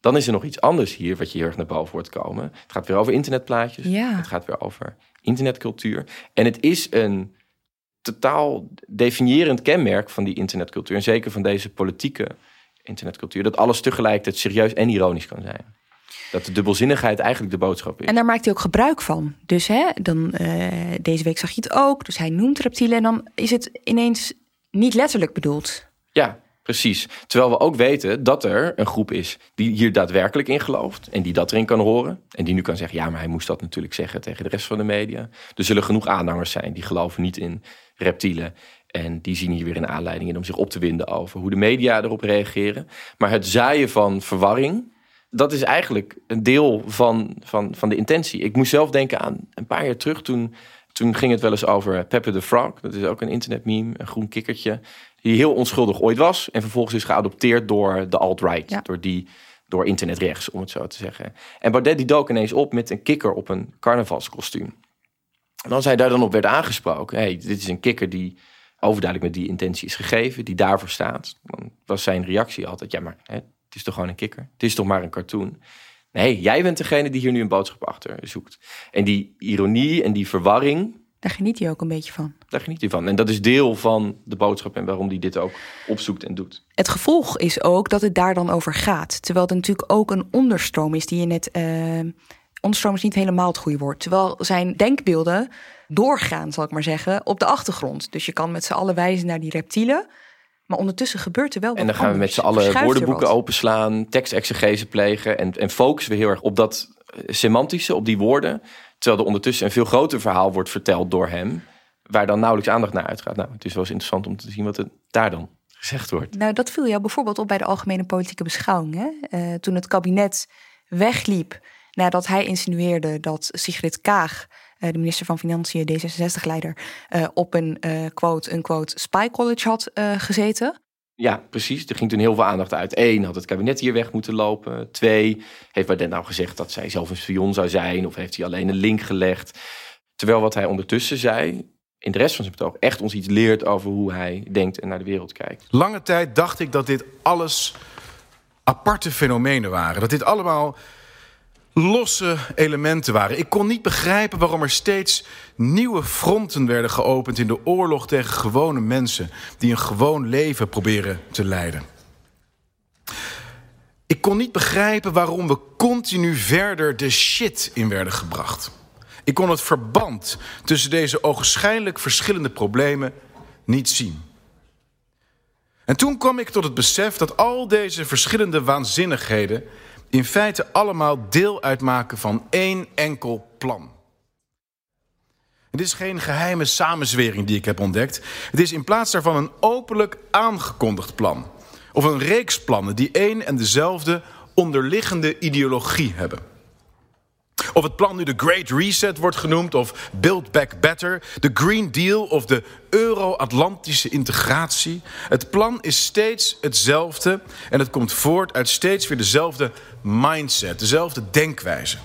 Dan is er nog iets anders hier wat je heel erg naar boven hoort komen. Het gaat weer over internetplaatjes. Ja. Het gaat weer over internetcultuur. En het is een totaal definiërend kenmerk van die internetcultuur. En zeker van deze politieke internetcultuur. Dat alles tegelijkertijd serieus en ironisch kan zijn. Dat de dubbelzinnigheid eigenlijk de boodschap is. En daar maakt hij ook gebruik van. Dus hè, dan, uh, deze week zag je het ook. Dus hij noemt reptielen en dan is het ineens niet letterlijk bedoeld. Ja, precies. Terwijl we ook weten dat er een groep is die hier daadwerkelijk in gelooft. En die dat erin kan horen. En die nu kan zeggen, ja, maar hij moest dat natuurlijk zeggen tegen de rest van de media. Er zullen genoeg aanhangers zijn die geloven niet in reptielen. En die zien hier weer een aanleiding in om zich op te winden over hoe de media erop reageren. Maar het zaaien van verwarring dat is eigenlijk een deel van, van, van de intentie. Ik moest zelf denken aan een paar jaar terug. Toen, toen ging het wel eens over Pepper the Frog. Dat is ook een internetmeme, een groen kikkertje. Die heel onschuldig ooit was. En vervolgens is geadopteerd door de alt-right. Ja. Door, die, door internetrechts, om het zo te zeggen. En Baudet die dook ineens op met een kikker op een carnavalskostuum. En als hij daar dan op werd aangesproken. hey, dit is een kikker die overduidelijk met die intentie is gegeven. Die daarvoor staat. Dan was zijn reactie altijd: ja, maar hè, het is toch gewoon een kikker? Het is toch maar een cartoon? Nee, jij bent degene die hier nu een boodschap achter zoekt. En die ironie en die verwarring, Daar geniet hij ook een beetje van. daar geniet hij van. En dat is deel van de boodschap en waarom hij dit ook opzoekt en doet. Het gevolg is ook dat het daar dan over gaat. Terwijl er natuurlijk ook een onderstroom is die je net. eh, onderstroom is niet helemaal het goede woord. Terwijl zijn denkbeelden doorgaan, zal ik maar zeggen, op de achtergrond. Dus je kan met z'n allen wijzen naar die reptielen. Maar ondertussen gebeurt er wel wat En dan gaan we met z'n allen woordenboeken openslaan, tekstexegese plegen en, en focussen we heel erg op dat eh, semantische, op die woorden. Terwijl er ondertussen een veel groter verhaal wordt verteld door hem, waar dan nauwelijks aandacht naar uitgaat. Nou, het is wel eens interessant om te zien wat er daar dan gezegd wordt. Nou, dat viel jou bijvoorbeeld op bij de algemene politieke beschouwing. Hè? Eh, toen het kabinet wegliep nadat hij insinueerde dat Sigrid Kaag, de minister van Financiën, D66-leider, eh, op een eh, quote, een quote, spy college had eh, gezeten. Ja, precies. Er ging toen heel veel aandacht uit. Eén, had het kabinet hier weg moeten lopen. Twee, heeft Baudet nou gezegd dat zij zelf een spion zou zijn? Of heeft hij alleen een link gelegd? Terwijl wat hij ondertussen zei, in de rest van zijn betoog, echt ons iets leert over hoe hij denkt en naar de wereld kijkt. Lange tijd dacht ik dat dit alles aparte fenomenen waren. Dat dit allemaal losse elementen waren. Ik kon niet begrijpen waarom er steeds nieuwe fronten werden geopend in de oorlog tegen gewone mensen die een gewoon leven proberen te leiden. Ik kon niet begrijpen waarom we continu verder de shit in werden gebracht. Ik kon het verband tussen deze ogenschijnlijk verschillende problemen niet zien. En toen kwam ik tot het besef dat al deze verschillende waanzinnigheden in feite allemaal deel uitmaken van één enkel plan. Het is geen geheime samenzwering die ik heb ontdekt. Het is in plaats daarvan een openlijk aangekondigd plan. Of een reeks plannen die één en dezelfde onderliggende ideologie hebben. Of het plan nu de Great Reset wordt genoemd, of Build Back Better, de Green Deal of de Euro-Atlantische integratie. Het plan is steeds hetzelfde en het komt voort uit steeds weer dezelfde mindset, dezelfde denkwijze.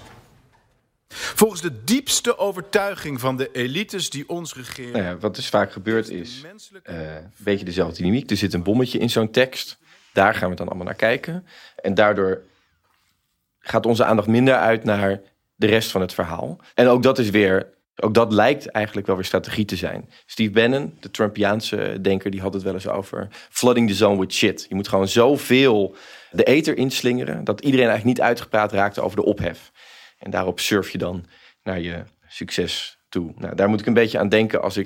Volgens de diepste overtuiging van de elites die ons regeren. Nou ja, wat dus vaak gebeurd is, eh, een beetje dezelfde dynamiek. Er zit een bommetje in zo'n tekst. Daar gaan we dan allemaal naar kijken. En daardoor gaat onze aandacht minder uit naar de rest van het verhaal. En ook dat is weer, ook dat lijkt eigenlijk wel weer strategie te zijn. Steve Bannon, de Trumpiaanse denker, die had het wel eens over flooding the zone with shit. Je moet gewoon zoveel de ether inslingeren dat iedereen eigenlijk niet uitgepraat raakte over de ophef. En daarop surf je dan naar je succes toe. Nou, daar moet ik een beetje aan denken als ik.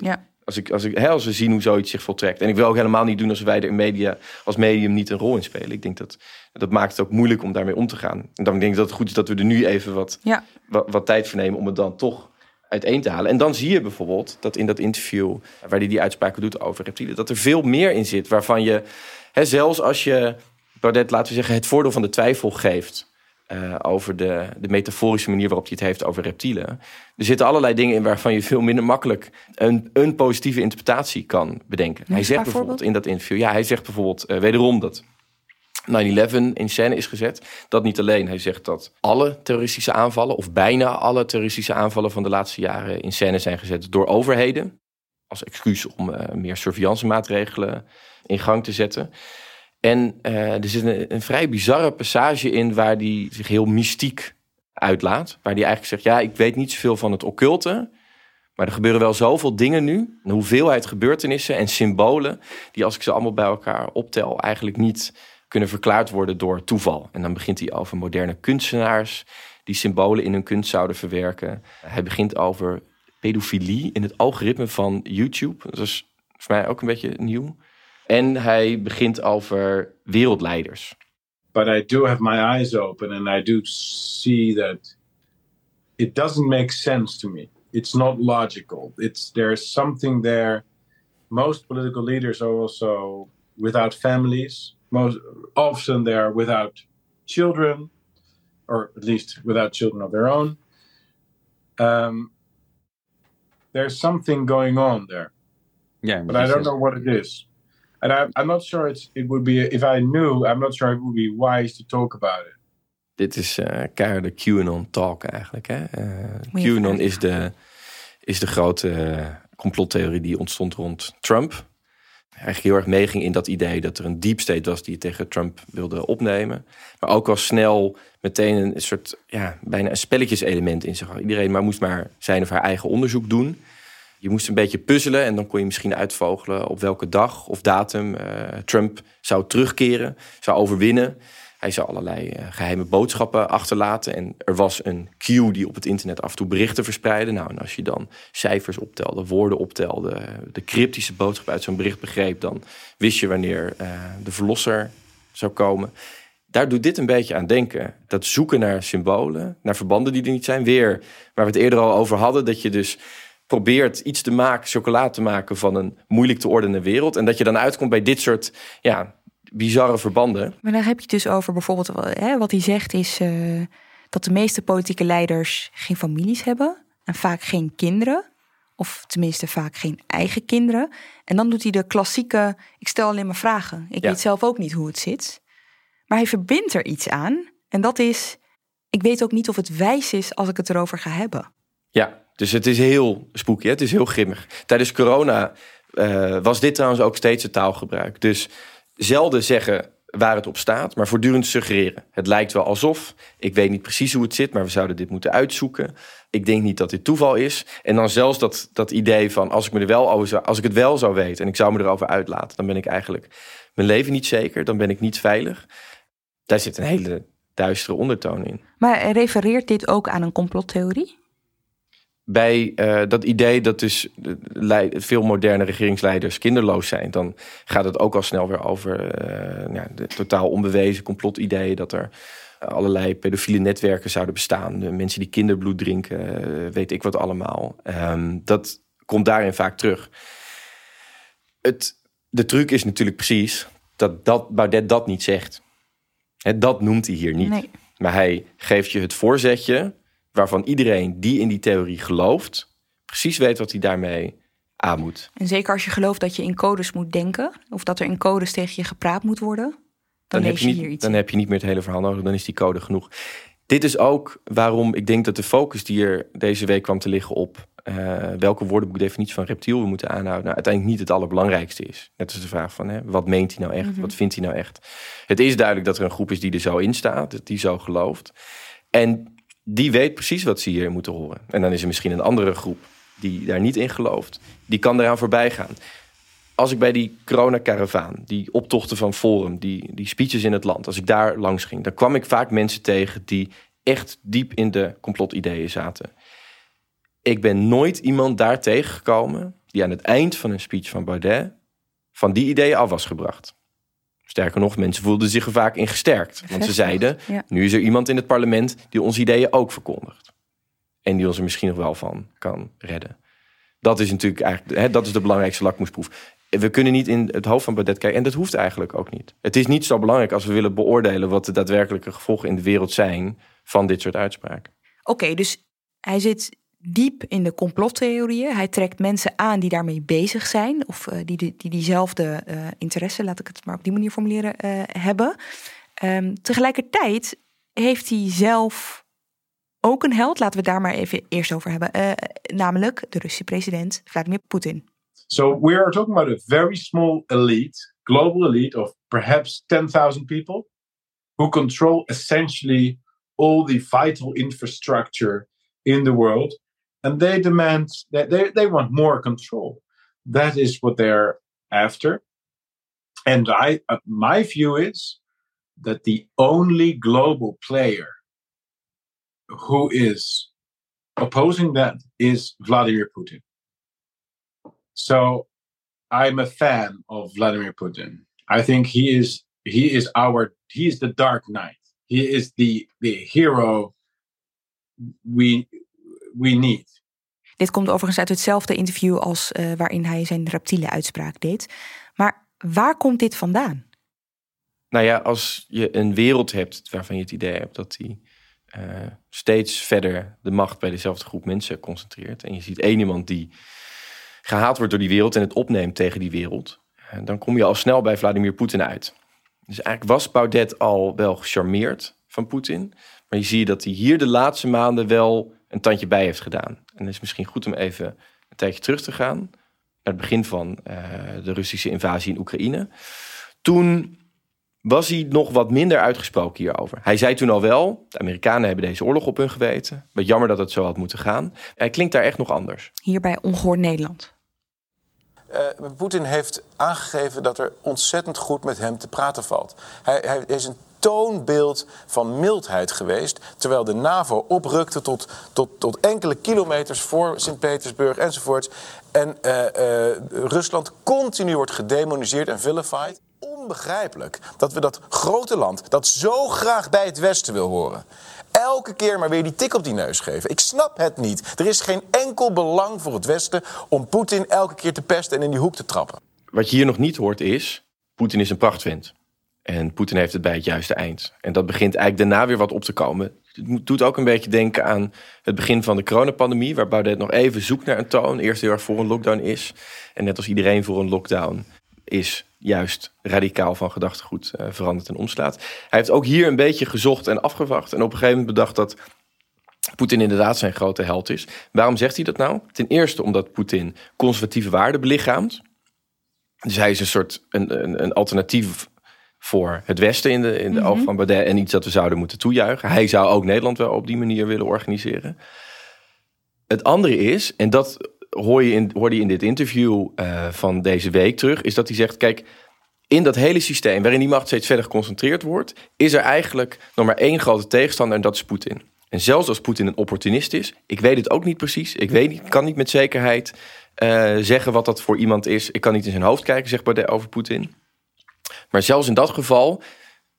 Als, ik, als, ik, hè, als we zien hoe zoiets zich voltrekt. En ik wil ook helemaal niet doen als wij er in media, als medium niet een rol in spelen. Ik denk dat dat maakt het ook moeilijk om daarmee om te gaan. En dan denk ik dat het goed is dat we er nu even wat, Ja. wat, wat tijd voor nemen om het dan toch uiteen te halen. En dan zie je bijvoorbeeld dat in dat interview waar hij die uitspraken doet over reptielen, dat er veel meer in zit waarvan je, hè, zelfs als je Baudet, laten we zeggen, het voordeel van de twijfel geeft. Eh, over de, de metaforische manier waarop hij het heeft over reptielen. Er zitten allerlei dingen in waarvan je veel minder makkelijk een, een positieve interpretatie kan bedenken. hij zegt bijvoorbeeld in dat interview, ja, hij zegt bijvoorbeeld eh, wederom dat 9-11 in scène is gezet. Dat niet alleen. Hij zegt dat alle terroristische aanvallen, of bijna alle terroristische aanvallen van de laatste jaren in scène zijn gezet door overheden. Als excuus om eh, meer surveillance maatregelen in gang te zetten. En eh, er zit een, een vrij bizarre passage in waar hij zich heel mystiek uitlaat. Waar hij eigenlijk zegt, ja, ik weet niet zoveel van het occulte. Maar er gebeuren wel zoveel dingen nu. Een hoeveelheid gebeurtenissen en symbolen. Die als ik ze allemaal bij elkaar optel eigenlijk niet kunnen verklaard worden door toeval. En dan begint hij over moderne kunstenaars die symbolen in hun kunst zouden verwerken. Hij begint over pedofilie in het algoritme van YouTube. Dat is voor mij ook een beetje nieuw. En hij begint over wereldleiders. but I do have my eyes open and I do see that it doesn't make sense to me. It's not logical. It's there's something there. Most political leaders are also without families. Most often they are without children, or at least without children of their own. Um, there's something going on there, Ja, but I don't know what it is. And I, I'm not sure it's, it would be, if I knew, I'm not sure it would be wise to talk about it. Dit is eh keiharde QAnon talk eigenlijk. Hè? Eh, QAnon is de, is de grote eh, complottheorie die ontstond rond Trump. eigenlijk heel erg meeging in dat idee dat er een deep state was die het tegen Trump wilde opnemen. Maar ook al snel meteen een soort, ja, bijna een spelletjeselement in zich had. Iedereen maar moest maar zijn of haar eigen onderzoek doen. Je moest een beetje puzzelen en dan kon je misschien uitvogelen op welke dag of datum uh, Trump zou terugkeren, zou overwinnen. Hij zou allerlei uh, geheime boodschappen achterlaten. En er was een queue die op het internet af en toe berichten verspreidde. Nou, en als je dan cijfers optelde, woorden optelde, de cryptische boodschap uit zo'n bericht begreep, dan wist je wanneer de verlosser zou komen. Daar doet dit een beetje aan denken. Dat zoeken naar symbolen, naar verbanden die er niet zijn. Weer waar we het eerder al over hadden, dat je dus probeert iets te maken, chocolade te maken van een moeilijk te ordenen wereld. En dat je dan uitkomt bij dit soort ja, bizarre verbanden. Maar dan heb je het dus over bijvoorbeeld, hè, wat hij zegt is uh, dat de meeste politieke leiders geen families hebben en vaak geen kinderen. Of tenminste vaak geen eigen kinderen. En dan doet hij de klassieke, ik stel alleen maar vragen. Ik Ja. weet zelf ook niet hoe het zit. Maar hij verbindt er iets aan. En dat is, ik weet ook niet of het wijs is als ik het erover ga hebben. Ja, dus het is heel spooky, het is heel grimmig. Tijdens corona eh, was dit trouwens ook steeds het taalgebruik. Dus zelden zeggen waar het op staat, maar voortdurend suggereren. Het lijkt wel alsof, ik weet niet precies hoe het zit, maar we zouden dit moeten uitzoeken. Ik denk niet dat dit toeval is. En dan zelfs dat, dat idee van als ik, me er wel over als ik het wel zou weten en ik zou me erover uitlaten, dan ben ik eigenlijk mijn leven niet zeker, dan ben ik niet veilig. Daar zit een hele duistere ondertoon in. Maar refereert dit ook aan een complottheorie? Bij uh, dat idee dat dus veel moderne regeringsleiders kinderloos zijn, dan gaat het ook al snel weer over uh, ja, de totaal onbewezen complotideeën dat er allerlei pedofiele netwerken zouden bestaan, mensen die kinderbloed drinken, weet ik wat allemaal. Um, dat komt daarin vaak terug. Het, de truc is natuurlijk precies dat, dat Baudet dat niet zegt. He, dat noemt hij hier niet. Nee. Maar hij geeft je het voorzetje waarvan iedereen die in die theorie gelooft, precies weet wat hij daarmee aan moet. En zeker als je gelooft dat je in codes moet denken, of dat er in codes tegen je gepraat moet worden, dan, dan heb lees je, je niet, hier iets. Dan heb je niet meer het hele verhaal nodig, dan is die code genoeg. Dit is ook waarom ik denk dat de focus die er deze week kwam te liggen op uh, welke woordenboekdefinitie van reptiel we moeten aanhouden, nou, uiteindelijk niet het allerbelangrijkste is. Net als de vraag van hè, wat meent hij nou echt, Mhm. wat vindt hij nou echt. Het is duidelijk dat er een groep is die er zo in staat, die zo gelooft. En die weet precies wat ze hier moeten horen. En dan is er misschien een andere groep die daar niet in gelooft. Die kan eraan voorbij gaan. Als ik bij die corona-karavaan, die optochten van Forum, die, die speeches in het land, als ik daar langs ging, dan kwam ik vaak mensen tegen die echt diep in de complotideeën zaten. Ik ben nooit iemand daar tegengekomen die aan het eind van een speech van Baudet van die ideeën af was gebracht. Sterker nog, mensen voelden zich er vaak in gesterkt. Want ze zeiden, Ja. nu is er iemand in het parlement die onze ideeën ook verkondigt. En die ons er misschien nog wel van kan redden. Dat is natuurlijk eigenlijk hè, dat is de belangrijkste lakmoesproef. We kunnen niet in het hoofd van Baudet kijken. En dat hoeft eigenlijk ook niet. Het is niet zo belangrijk als we willen beoordelen... wat de daadwerkelijke gevolgen in de wereld zijn... van dit soort uitspraken. Oké, dus hij zit diep in de complottheorieën. Hij trekt mensen aan die daarmee bezig zijn. Of uh, die, die, die diezelfde uh, interesse, laat ik het maar op die manier formuleren, uh, hebben. Um, tegelijkertijd heeft hij zelf ook een held. Laten we daar maar even eerst over hebben. Namelijk de Russische president Vladimir Poetin. So we are talking about a very small elite, global elite of perhaps 10,000 people who control essentially all the vital infrastructure in the world. And they demand that they, they want more control. That is what they're after. And I, uh, my view is that the only global player who is opposing that is Vladimir Putin. So I'm a fan of Vladimir Putin. I think he is he is our he is the Dark Knight. He is the the hero we we need. Dit komt overigens uit hetzelfde interview als uh, waarin hij zijn reptiele uitspraak deed. Maar waar komt dit vandaan? Nou ja, als je een wereld hebt waarvan je het idee hebt dat die uh, steeds verder de macht bij dezelfde groep mensen concentreert. En je ziet één iemand die gehaald wordt door die wereld en het opneemt tegen die wereld. Uh, dan kom je al snel bij Vladimir Poetin uit. Dus eigenlijk was Baudet al wel gecharmeerd van Poetin. Maar je ziet dat hij hier de laatste maanden wel een tandje bij heeft gedaan. En het is misschien goed om even een tijdje terug te gaan. het begin van eh, de Russische invasie in Oekraïne. Toen was hij nog wat minder uitgesproken hierover. Hij zei toen al wel, de Amerikanen hebben deze oorlog op hun geweten. Wat jammer dat het zo had moeten gaan. Hij klinkt daar echt nog anders. Hier bij Ongehoord Nederland. Uh, Poetin heeft aangegeven dat er ontzettend goed met hem te praten valt. Hij, hij is een toonbeeld van mildheid geweest. Terwijl de NAVO oprukte tot, tot, tot enkele kilometers voor Sint-Petersburg enzovoorts. En uh, uh, Rusland continu wordt gedemoniseerd en vilified. Onbegrijpelijk dat we dat grote land, dat zo graag bij het Westen wil horen, elke keer maar weer die tik op die neus geven. Ik snap het niet. Er is geen enkel belang voor het Westen om Poetin elke keer te pesten en in die hoek te trappen. Wat je hier nog niet hoort is, Poetin is een prachtwind. En Poetin heeft het bij het juiste eind. En dat begint eigenlijk daarna weer wat op te komen. Het doet ook een beetje denken aan het begin van de coronapandemie, waar Baudet nog even zoekt naar een toon. Eerst heel erg voor een lockdown is. En net als iedereen voor een lockdown is, juist radicaal van gedachtegoed uh, verandert en omslaat. Hij heeft ook hier een beetje gezocht en afgewacht. En op een gegeven moment bedacht dat Poetin inderdaad zijn grote held is. Waarom zegt hij dat nou? Ten eerste omdat Poetin conservatieve waarden belichaamt. Dus hij is een soort een, een alternatief voor het Westen in de, in de mm oog van Baudet en iets dat we zouden moeten toejuichen. Hij zou ook Nederland wel op die manier willen organiseren. Het andere is, en dat hoor je in, hoorde je in dit interview uh, van deze week terug, is dat hij zegt: kijk, in dat hele systeem waarin die macht steeds verder geconcentreerd wordt, is er eigenlijk nog maar één grote tegenstander en dat is Poetin. En zelfs als Poetin een opportunist is, ik weet het ook niet precies, ik weet niet, kan niet met zekerheid uh, zeggen wat dat voor iemand is. Ik kan niet in zijn hoofd kijken, zegt Baudet over Poetin. Maar zelfs in dat geval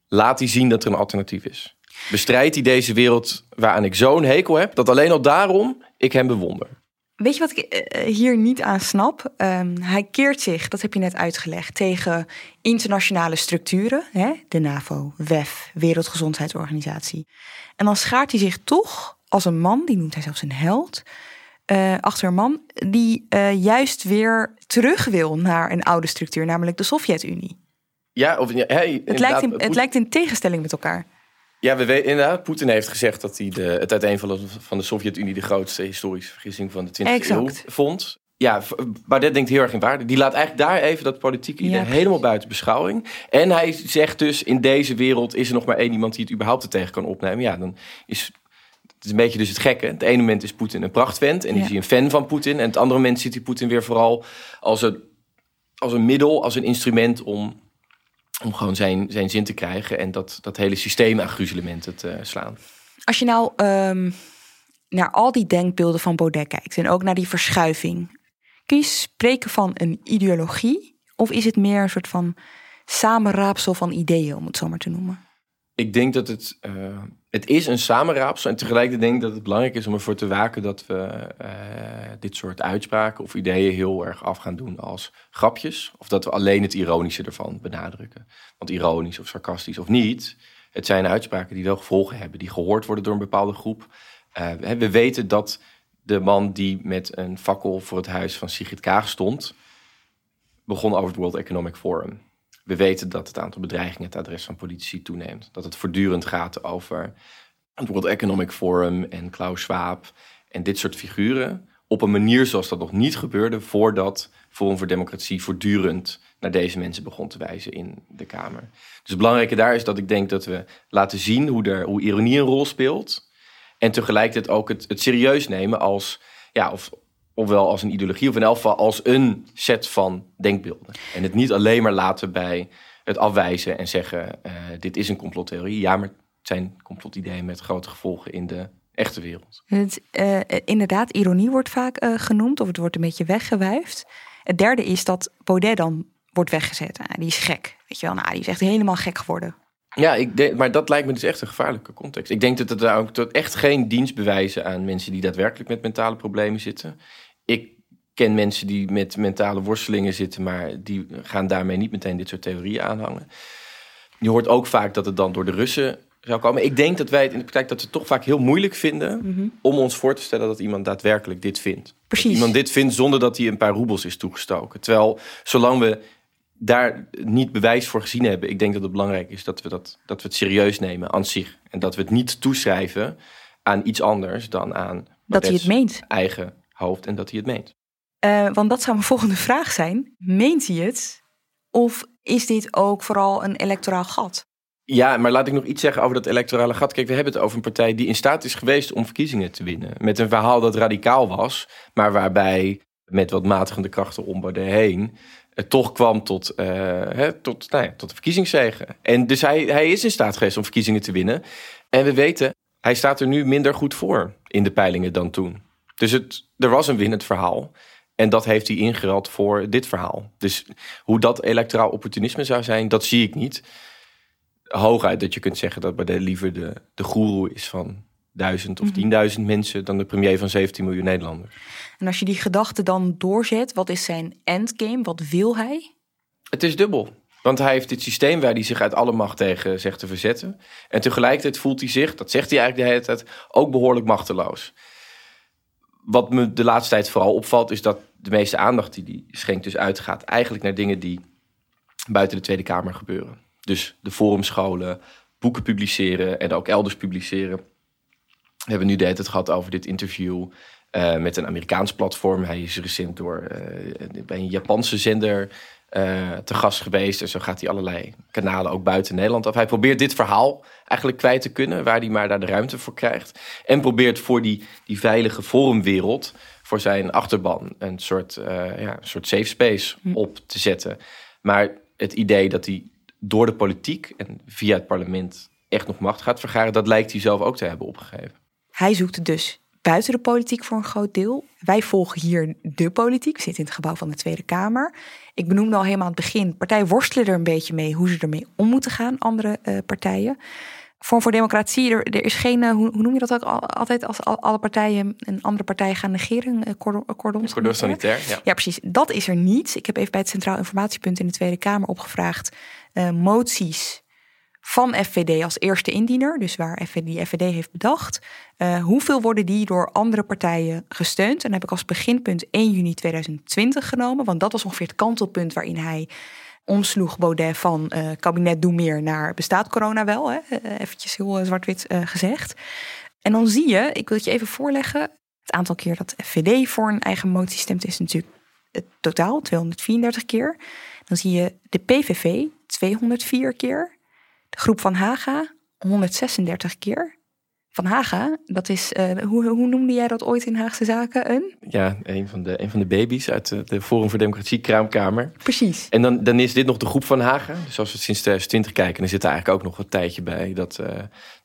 laat hij zien dat er een alternatief is. Bestrijdt hij deze wereld waaraan ik zo'n hekel heb, dat alleen al daarom ik hem bewonder. Weet je wat ik hier niet aan snap? Um, hij keert zich, dat heb je net uitgelegd, tegen internationale structuren. Hè? De NAVO, WEF, Wereldgezondheidsorganisatie. En dan schaart hij zich toch als een man, die noemt hij zelfs een held, uh, achter een man die juist weer terug wil naar een oude structuur, namelijk de Sovjet-Unie. Ja, of, ja, hey, het, lijkt in, het lijkt in tegenstelling met elkaar. Ja, we weten inderdaad. Poetin heeft gezegd dat hij de, het uiteenvallen van de Sovjet-Unie de grootste historische vergissing van de 20e eeuw vond. Ja, Baudet denkt heel erg in waarde. Die laat eigenlijk daar even dat politieke idee ja, helemaal buiten beschouwing. En hij zegt dus, in deze wereld is er nog maar één iemand die het überhaupt er tegen kan opnemen. Ja, dan is het is een beetje dus het gekke. Het ene moment is Poetin een prachtvent en ja. is hij een fan van Poetin. En het andere moment ziet hij Poetin weer vooral als een, als een middel, als een instrument om om gewoon zijn, zijn zin te krijgen en dat, dat hele systeem aan gruzelementen te slaan. Als je nou um, naar al die denkbeelden van Baudet kijkt en ook naar die verschuiving, kun je spreken van een ideologie of is het meer een soort van samenraapsel van ideeën, om het zo maar te noemen? Ik denk dat het, uh, het is een samenraapsel en tegelijkertijd denk ik dat het belangrijk is om ervoor te waken dat we uh, dit soort uitspraken of ideeën heel erg af gaan doen als grapjes. Of dat we alleen het ironische ervan benadrukken. Want ironisch of sarcastisch of niet, het zijn uitspraken die wel gevolgen hebben, die gehoord worden door een bepaalde groep. Uh, we weten dat de man die met een fakkel voor het huis van Sigrid Kaag stond, begon over het World Economic Forum. We weten dat het aantal bedreigingen het adres van politici toeneemt. Dat het voortdurend gaat over het World Economic Forum en Klaus Schwab en dit soort figuren. Op een manier zoals dat nog niet gebeurde voordat Forum voor Democratie voortdurend naar deze mensen begon te wijzen in de Kamer. Dus het belangrijke daar is dat ik denk dat we laten zien hoe, er, hoe ironie een rol speelt. En tegelijkertijd ook het, het serieus nemen als, ja, of, ofwel als een ideologie, of in elk geval als een set van denkbeelden. En het niet alleen maar laten bij het afwijzen en zeggen: uh, dit is een complottheorie. Ja, maar het zijn complotideeën met grote gevolgen in de echte wereld. Het, uh, inderdaad, ironie wordt vaak uh, genoemd, of het wordt een beetje weggewuifd. Het derde is dat Baudet dan wordt weggezet. Ah, die is gek. Weet je wel, nou, die is echt helemaal gek geworden. Ja, ik denk, maar dat lijkt me dus echt een gevaarlijke context. Ik denk dat het ook tot echt geen dienst bewijzen aan mensen die daadwerkelijk met mentale problemen zitten. Ik ken mensen die met mentale worstelingen zitten, maar die gaan daarmee niet meteen dit soort theorieën aanhangen. Je hoort ook vaak dat het dan door de Russen zou komen. Ik denk dat wij het in de praktijk dat we het toch vaak heel moeilijk vinden mm -hmm. om ons voor te stellen dat iemand daadwerkelijk dit vindt. Precies. Dat iemand dit vindt zonder dat hij een paar roebels is toegestoken. Terwijl zolang we daar niet bewijs voor gezien hebben, ik denk dat het belangrijk is dat we, dat, dat we het serieus nemen aan zich. En dat we het niet toeschrijven aan iets anders dan aan dat hij het meent. eigen hoofd en dat hij het meent. Uh, want dat zou mijn volgende vraag zijn. Meent hij het? Of is dit ook vooral een electoraal gat? Ja, maar laat ik nog iets zeggen over dat electorale gat. Kijk, we hebben het over een partij die in staat is geweest om verkiezingen te winnen. Met een verhaal dat radicaal was, maar waarbij met wat matigende krachten om heen het toch kwam tot, uh, hè, tot, nou ja, tot de verkiezingszegen. En dus hij, hij is in staat geweest om verkiezingen te winnen. En we weten, hij staat er nu minder goed voor in de peilingen dan toen. Dus het, er was een winnend verhaal. En dat heeft hij ingerald voor dit verhaal. Dus hoe dat electoraal opportunisme zou zijn, dat zie ik niet. Hooguit dat je kunt zeggen dat Baudet liever de, de goeroe is van duizend of mhm. tienduizend mensen dan de premier van 17 miljoen Nederlanders. En als je die gedachte dan doorzet, wat is zijn endgame? Wat wil hij? Het is dubbel. Want hij heeft dit systeem waar hij zich uit alle macht tegen zegt te verzetten. En tegelijkertijd voelt hij zich, dat zegt hij eigenlijk de hele tijd, ook behoorlijk machteloos. Wat me de laatste tijd vooral opvalt, is dat de meeste aandacht die hij schenkt dus uitgaat eigenlijk naar dingen die buiten de Tweede Kamer gebeuren. Dus de forumscholen, boeken publiceren en ook elders publiceren. We hebben nu de hele tijd gehad over dit interview uh, met een Amerikaans platform. Hij is recent door, uh, bij een Japanse zender uh, te gast geweest. En zo gaat hij allerlei kanalen ook buiten Nederland af. Hij probeert dit verhaal eigenlijk kwijt te kunnen, waar hij maar daar de ruimte voor krijgt. En probeert voor die, die veilige forumwereld, voor zijn achterban, een soort, ja, een soort safe space hm. op te zetten. Maar het idee dat hij door de politiek en via het parlement echt nog macht gaat vergaren, dat lijkt hij zelf ook te hebben opgegeven. Hij zoekt dus buiten de politiek voor een groot deel. Wij volgen hier de politiek. We zitten in het gebouw van de Tweede Kamer. Ik benoemde al helemaal aan het begin, partijen worstelen er een beetje mee hoe ze ermee om moeten gaan, andere uh, partijen. Vorm voor Democratie, er, er is geen, uh, hoe, hoe, noem je dat ook altijd als alle partijen een andere partij gaan negeren? Uh, cordon, cordon, cordon sanitair. Ja. ja, precies. Dat is er niet. Ik heb even bij het Centraal Informatiepunt in de Tweede Kamer opgevraagd. moties van FVD als eerste indiener, dus waar die FVD heeft bedacht. Uh, hoeveel worden die door andere partijen gesteund? En dan heb ik als beginpunt 1 juni 2020 genomen, want dat was ongeveer het kantelpunt waarin hij omsloeg Baudet van uh, kabinet doe meer naar bestaat corona wel, hè? Uh, eventjes heel zwart-wit gezegd. En dan zie je, ik wil het je even voorleggen, het aantal keer dat FVD voor een eigen motie stemt is natuurlijk het totaal 234 keer. Dan zie je de PVV 204 keer, de groep van Haga 136 keer. Van Haga, dat is, uh, hoe, hoe noemde jij dat ooit in Haagse Zaken? Een? Ja, een van de, een van de baby's uit de, de Forum voor Democratie, Kraamkamer. Precies. En dan, dan is dit nog de groep van Haga. Dus als we sinds 2020 kijken, dan zit er eigenlijk ook nog een tijdje bij dat, uh,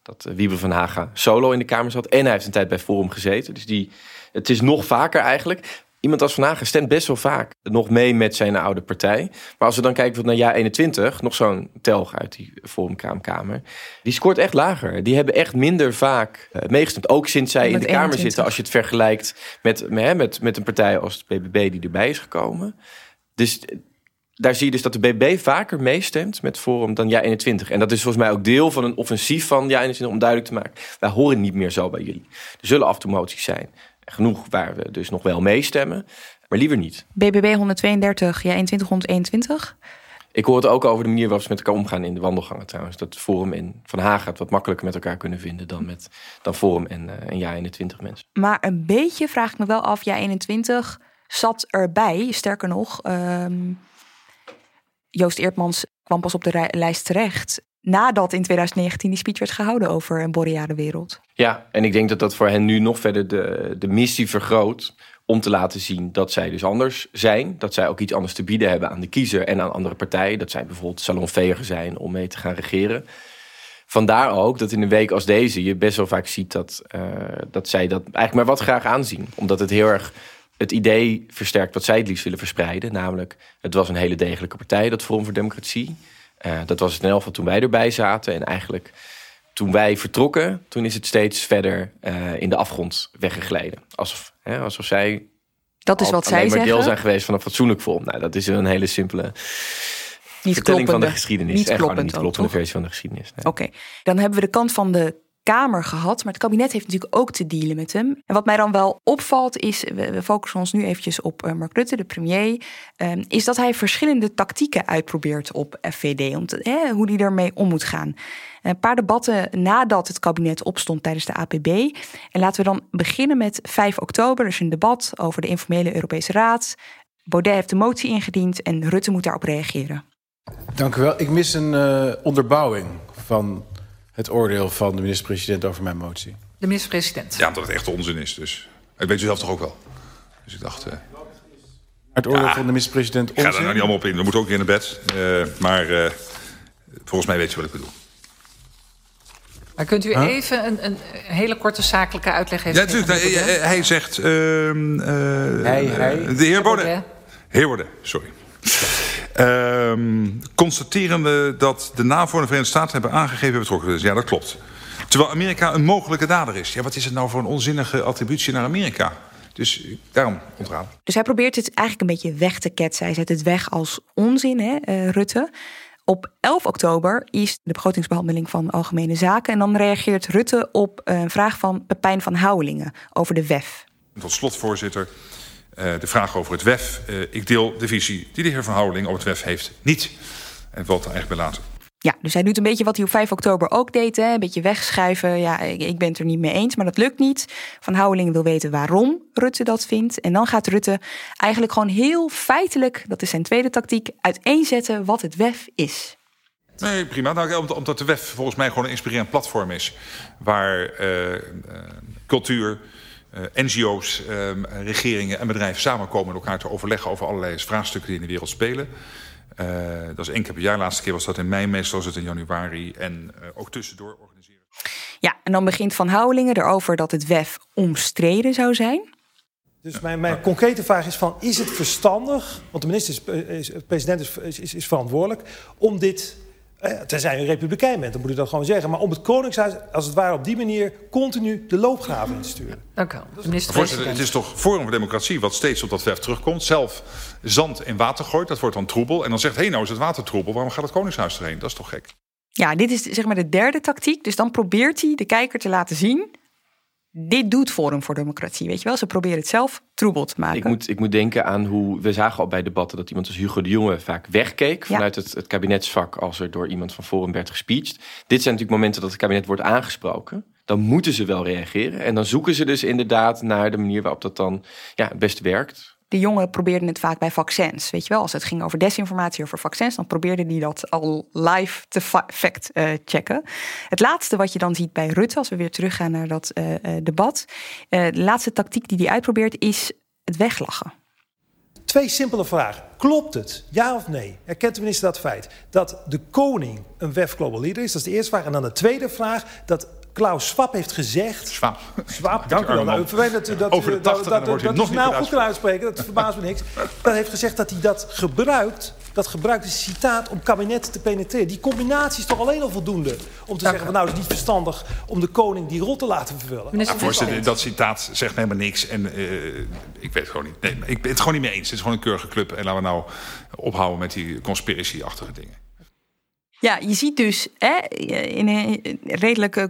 dat Wiebe van Haga solo in de Kamer zat. En hij heeft een tijd bij Forum gezeten. Dus die, het is nog vaker eigenlijk iemand als Van Hagen stemt best wel vaak nog mee met zijn oude partij. Maar als we dan kijken naar jaar 21, nog zo'n telg uit die Forumkamer, die scoort echt lager. Die hebben echt minder vaak uh, meegestemd. Ook sinds zij in de Kamer zitten, als je het vergelijkt met, met, met een partij als de BBB die erbij is gekomen. Dus daar zie je dus dat de BB vaker meestemt met Forum dan jaar 21. En dat is volgens mij ook deel van een offensief van jaar 21 om duidelijk te maken. Wij horen niet meer zo bij jullie. Er zullen af en toe moties zijn genoeg waar we dus nog wel meestemmen, maar liever niet. BBB 132, ja 2121. Ik hoor het ook over de manier waarop ze met elkaar omgaan in de wandelgangen trouwens. Dat Forum en Van Hagen het wat makkelijker met elkaar kunnen vinden dan, met, dan Forum en, uh, en Ja 21 mensen. Maar een beetje vraag ik me wel af, Ja 21 zat erbij. Sterker nog, ehm, Joost Eertmans kwam pas op de lijst terecht nadat in 2019 die speech werd gehouden over een boreale wereld. Ja, en ik denk dat dat voor hen nu nog verder de, de missie vergroot om te laten zien dat zij dus anders zijn. Dat zij ook iets anders te bieden hebben aan de kiezer en aan andere partijen. Dat zij bijvoorbeeld salonveger zijn om mee te gaan regeren. Vandaar ook dat in een week als deze je best wel vaak ziet dat, uh, dat zij dat eigenlijk maar wat graag aanzien. Omdat het heel erg het idee versterkt wat zij het liefst willen verspreiden. Namelijk, het was een hele degelijke partij, dat Forum voor Democratie. Uh, dat was het in elk geval toen wij erbij zaten. En eigenlijk toen wij vertrokken, toen is het steeds verder uh, in de afgrond weggegleden. Alsof, hè, alsof zij dat is wat zij maar zeggen. deel zijn geweest van een fatsoenlijk vorm. Nou, dat is een hele simpele niet vertelling van de geschiedenis. Niet en kloppend, niet kloppende versie van de geschiedenis. Nee. Oké, dan hebben we de kant van de Kamer gehad. Maar het kabinet heeft natuurlijk ook te dealen met hem. En wat mij dan wel opvalt is, we, focussen ons nu eventjes op uh, Mark Rutte, de premier, um, is dat hij verschillende tactieken uitprobeert op FVD, om hoe hij ermee om moet gaan. Een paar debatten nadat het kabinet opstond tijdens de APB. En laten we dan beginnen met 5 oktober. Er is een debat over de informele Europese Raad. Baudet heeft de motie ingediend en Rutte moet daarop reageren. Dank u wel. Ik mis een uh, onderbouwing van het oordeel van de minister-president over mijn motie. De minister-president. Ja, omdat het echt onzin is. Dus ik weet u zelf toch ook wel. Dus ik dacht. Uh... Het oordeel ja, van de minister-president. Ik ga daar nou niet allemaal op in. We moeten ook weer in de bed. Uh, maar uh, volgens mij weet je wat ik bedoel. Maar kunt u huh? even een, een, hele korte zakelijke uitleg geven? Ja, natuurlijk. Hij, hij, zegt. Uh, hij, hij. De heer Baudet. Heer Baudet, sorry. Um, constaterende dat de NAVO en de Verenigde Staten hebben aangegeven betrokken is. Ja, dat klopt. Terwijl Amerika een mogelijke dader is. Ja, wat is het nou voor een onzinnige attributie naar Amerika? Dus daarom ontraden. Dus hij probeert het eigenlijk een beetje weg te ketsen. Hij zet het weg als onzin, hè, uh, Rutte. Op 11 oktober is de begrotingsbehandeling van Algemene Zaken. En dan reageert Rutte op een vraag van Pepijn van Houwelingen over de WEF. Tot slot, voorzitter, de vraag over het WEF. Uh, ik deel de visie die de heer Van Houweling op het WEF heeft niet. En er echt bij laten. Ja, dus hij doet een beetje wat hij op 5 oktober ook deed. Hè? Een beetje wegschuiven. Ja, ik ben het er niet mee eens, maar dat lukt niet. Van Houweling wil weten waarom Rutte dat vindt. En dan gaat Rutte eigenlijk gewoon heel feitelijk, dat is zijn tweede tactiek, uiteenzetten wat het WEF is. Nee, prima. Nou, omdat de WEF volgens mij gewoon een inspirerend platform is. Waar uh, uh, cultuur, NGO's, regeringen en bedrijven samenkomen met elkaar te overleggen over allerlei vraagstukken die in de wereld spelen. Uh, dat is één keer per jaar. Laatste keer was dat in mei, meestal is het in januari. En uh, ook tussendoor organiseren. Ja, en dan begint Van Houwelingen erover dat het WEF omstreden zou zijn. Dus mijn, mijn concrete vraag is van, is het verstandig, want de minister is, is president is, is, is verantwoordelijk, om dit eh, tenzij je een republikein bent, dan moet je dat gewoon zeggen. Maar om het Koningshuis, als het ware op die manier, continu de loopgraven in te sturen. Dank u wel. Voorzitter, het is toch Forum voor Democratie wat steeds op dat verf terugkomt. Zelf zand in water gooit, dat wordt dan troebel. En dan zegt, hé, hey, nou is het water troebel, waarom gaat het Koningshuis erheen? Dat is toch gek? Ja, dit is zeg maar de derde tactiek. Dus dan probeert hij de kijker te laten zien dit doet Forum voor Democratie, weet je wel? Ze proberen het zelf troebel te maken. Ik moet, ik moet denken aan hoe... We zagen al bij debatten dat iemand als Hugo de Jonge vaak wegkeek... vanuit het, het kabinetsvak als er door iemand van Forum werd gespeecht. Dit zijn natuurlijk momenten dat het kabinet wordt aangesproken. Dan moeten ze wel reageren. En dan zoeken ze dus inderdaad naar de manier waarop dat dan ja, het best werkt de jongeren probeerden het vaak bij vaccins. Weet je wel, als het ging over desinformatie over vaccins, dan probeerden die dat al live te fact uh, checken. Het laatste wat je dan ziet bij Rutte, als we weer teruggaan naar dat uh, debat, de laatste tactiek die hij uitprobeert is het weglachen. Twee simpele vragen. Klopt het, ja of nee? Erkent de minister dat feit? Dat de koning een WEF Global Leader is, dat is de eerste vraag. En dan de tweede vraag, dat Klaus Schwab heeft gezegd. Schwab. Schwab, dank u wel. Nou, dat, dat, Over de 80, dat, dat, dat, nog nou goed kunnen uitspreken, dat verbaast me niks. Dat heeft gezegd dat hij dat gebruikt, dat gebruikt is citaat om kabinetten te penetreren. Die combinatie is toch alleen al voldoende om te zeggen van nou, het is niet verstandig om de koning die rol te laten vervullen. Ja, voorzitter, dat citaat zegt helemaal niks en uh, ik weet het gewoon niet. Nee, ik ben het gewoon niet mee eens. Het is gewoon een keurige club en laten we nou ophouden met die conspiracy-achtige dingen. Ja, je ziet dus hè, in een redelijk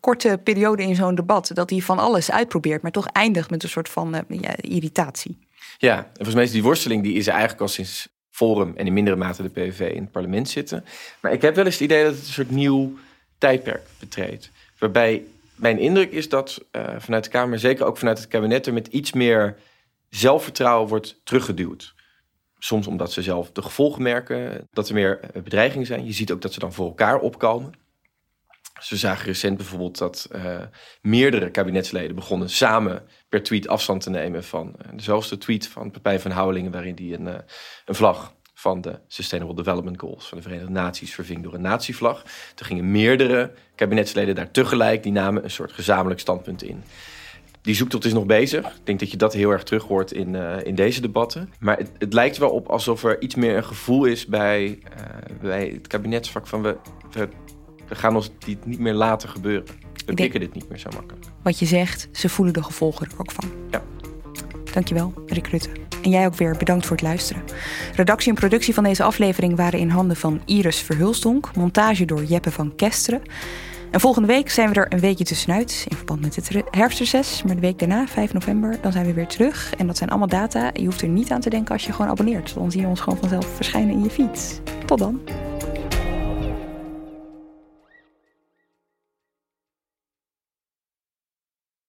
korte periode in zo'n debat dat hij van alles uitprobeert, maar toch eindigt met een soort van ja, irritatie. Ja, en volgens mij is die worsteling die is eigenlijk al sinds Forum en in mindere mate de PVV in het parlement zitten. Maar ik heb wel eens het idee dat het een soort nieuw tijdperk betreedt. Waarbij mijn indruk is dat uh, vanuit de Kamer, zeker ook vanuit het kabinet, er met iets meer zelfvertrouwen wordt teruggeduwd. Soms omdat ze zelf de gevolgen merken, dat er meer eh, bedreigingen zijn. Je ziet ook dat ze dan voor elkaar opkomen. Ze zagen recent bijvoorbeeld dat uh, meerdere kabinetsleden begonnen samen per tweet afstand te nemen van uh, dezelfde tweet van Pepijn van Houwelingen, waarin die een, een vlag van de Sustainable Development Goals van de Verenigde Naties verving door een natievlag. Toen gingen meerdere kabinetsleden daar tegelijk, die namen een soort gezamenlijk standpunt in. Die zoektocht is nog bezig. Ik denk dat je dat heel erg terug hoort in, uh, in deze debatten. Maar het, het, lijkt wel op alsof er iets meer een gevoel is bij, uh, bij het kabinetsvak van we, we, we, gaan ons dit niet meer laten gebeuren. We pikken dit niet meer zo makkelijk. Wat je zegt, ze voelen de gevolgen er ook van. Ja. Dankjewel, Rick Rutte. En jij ook weer bedankt voor het luisteren. Redactie en productie van deze aflevering waren in handen van Iris Verhulstonk. Montage door Jeppe van Kesteren. En volgende week zijn we er een weekje tussenuit in verband met het herfstreces. Maar de week daarna, 5 november, dan zijn we weer terug. En dat zijn allemaal data. Je hoeft er niet aan te denken als je gewoon abonneert. Dan zie je ons gewoon vanzelf verschijnen in je feed. Tot dan.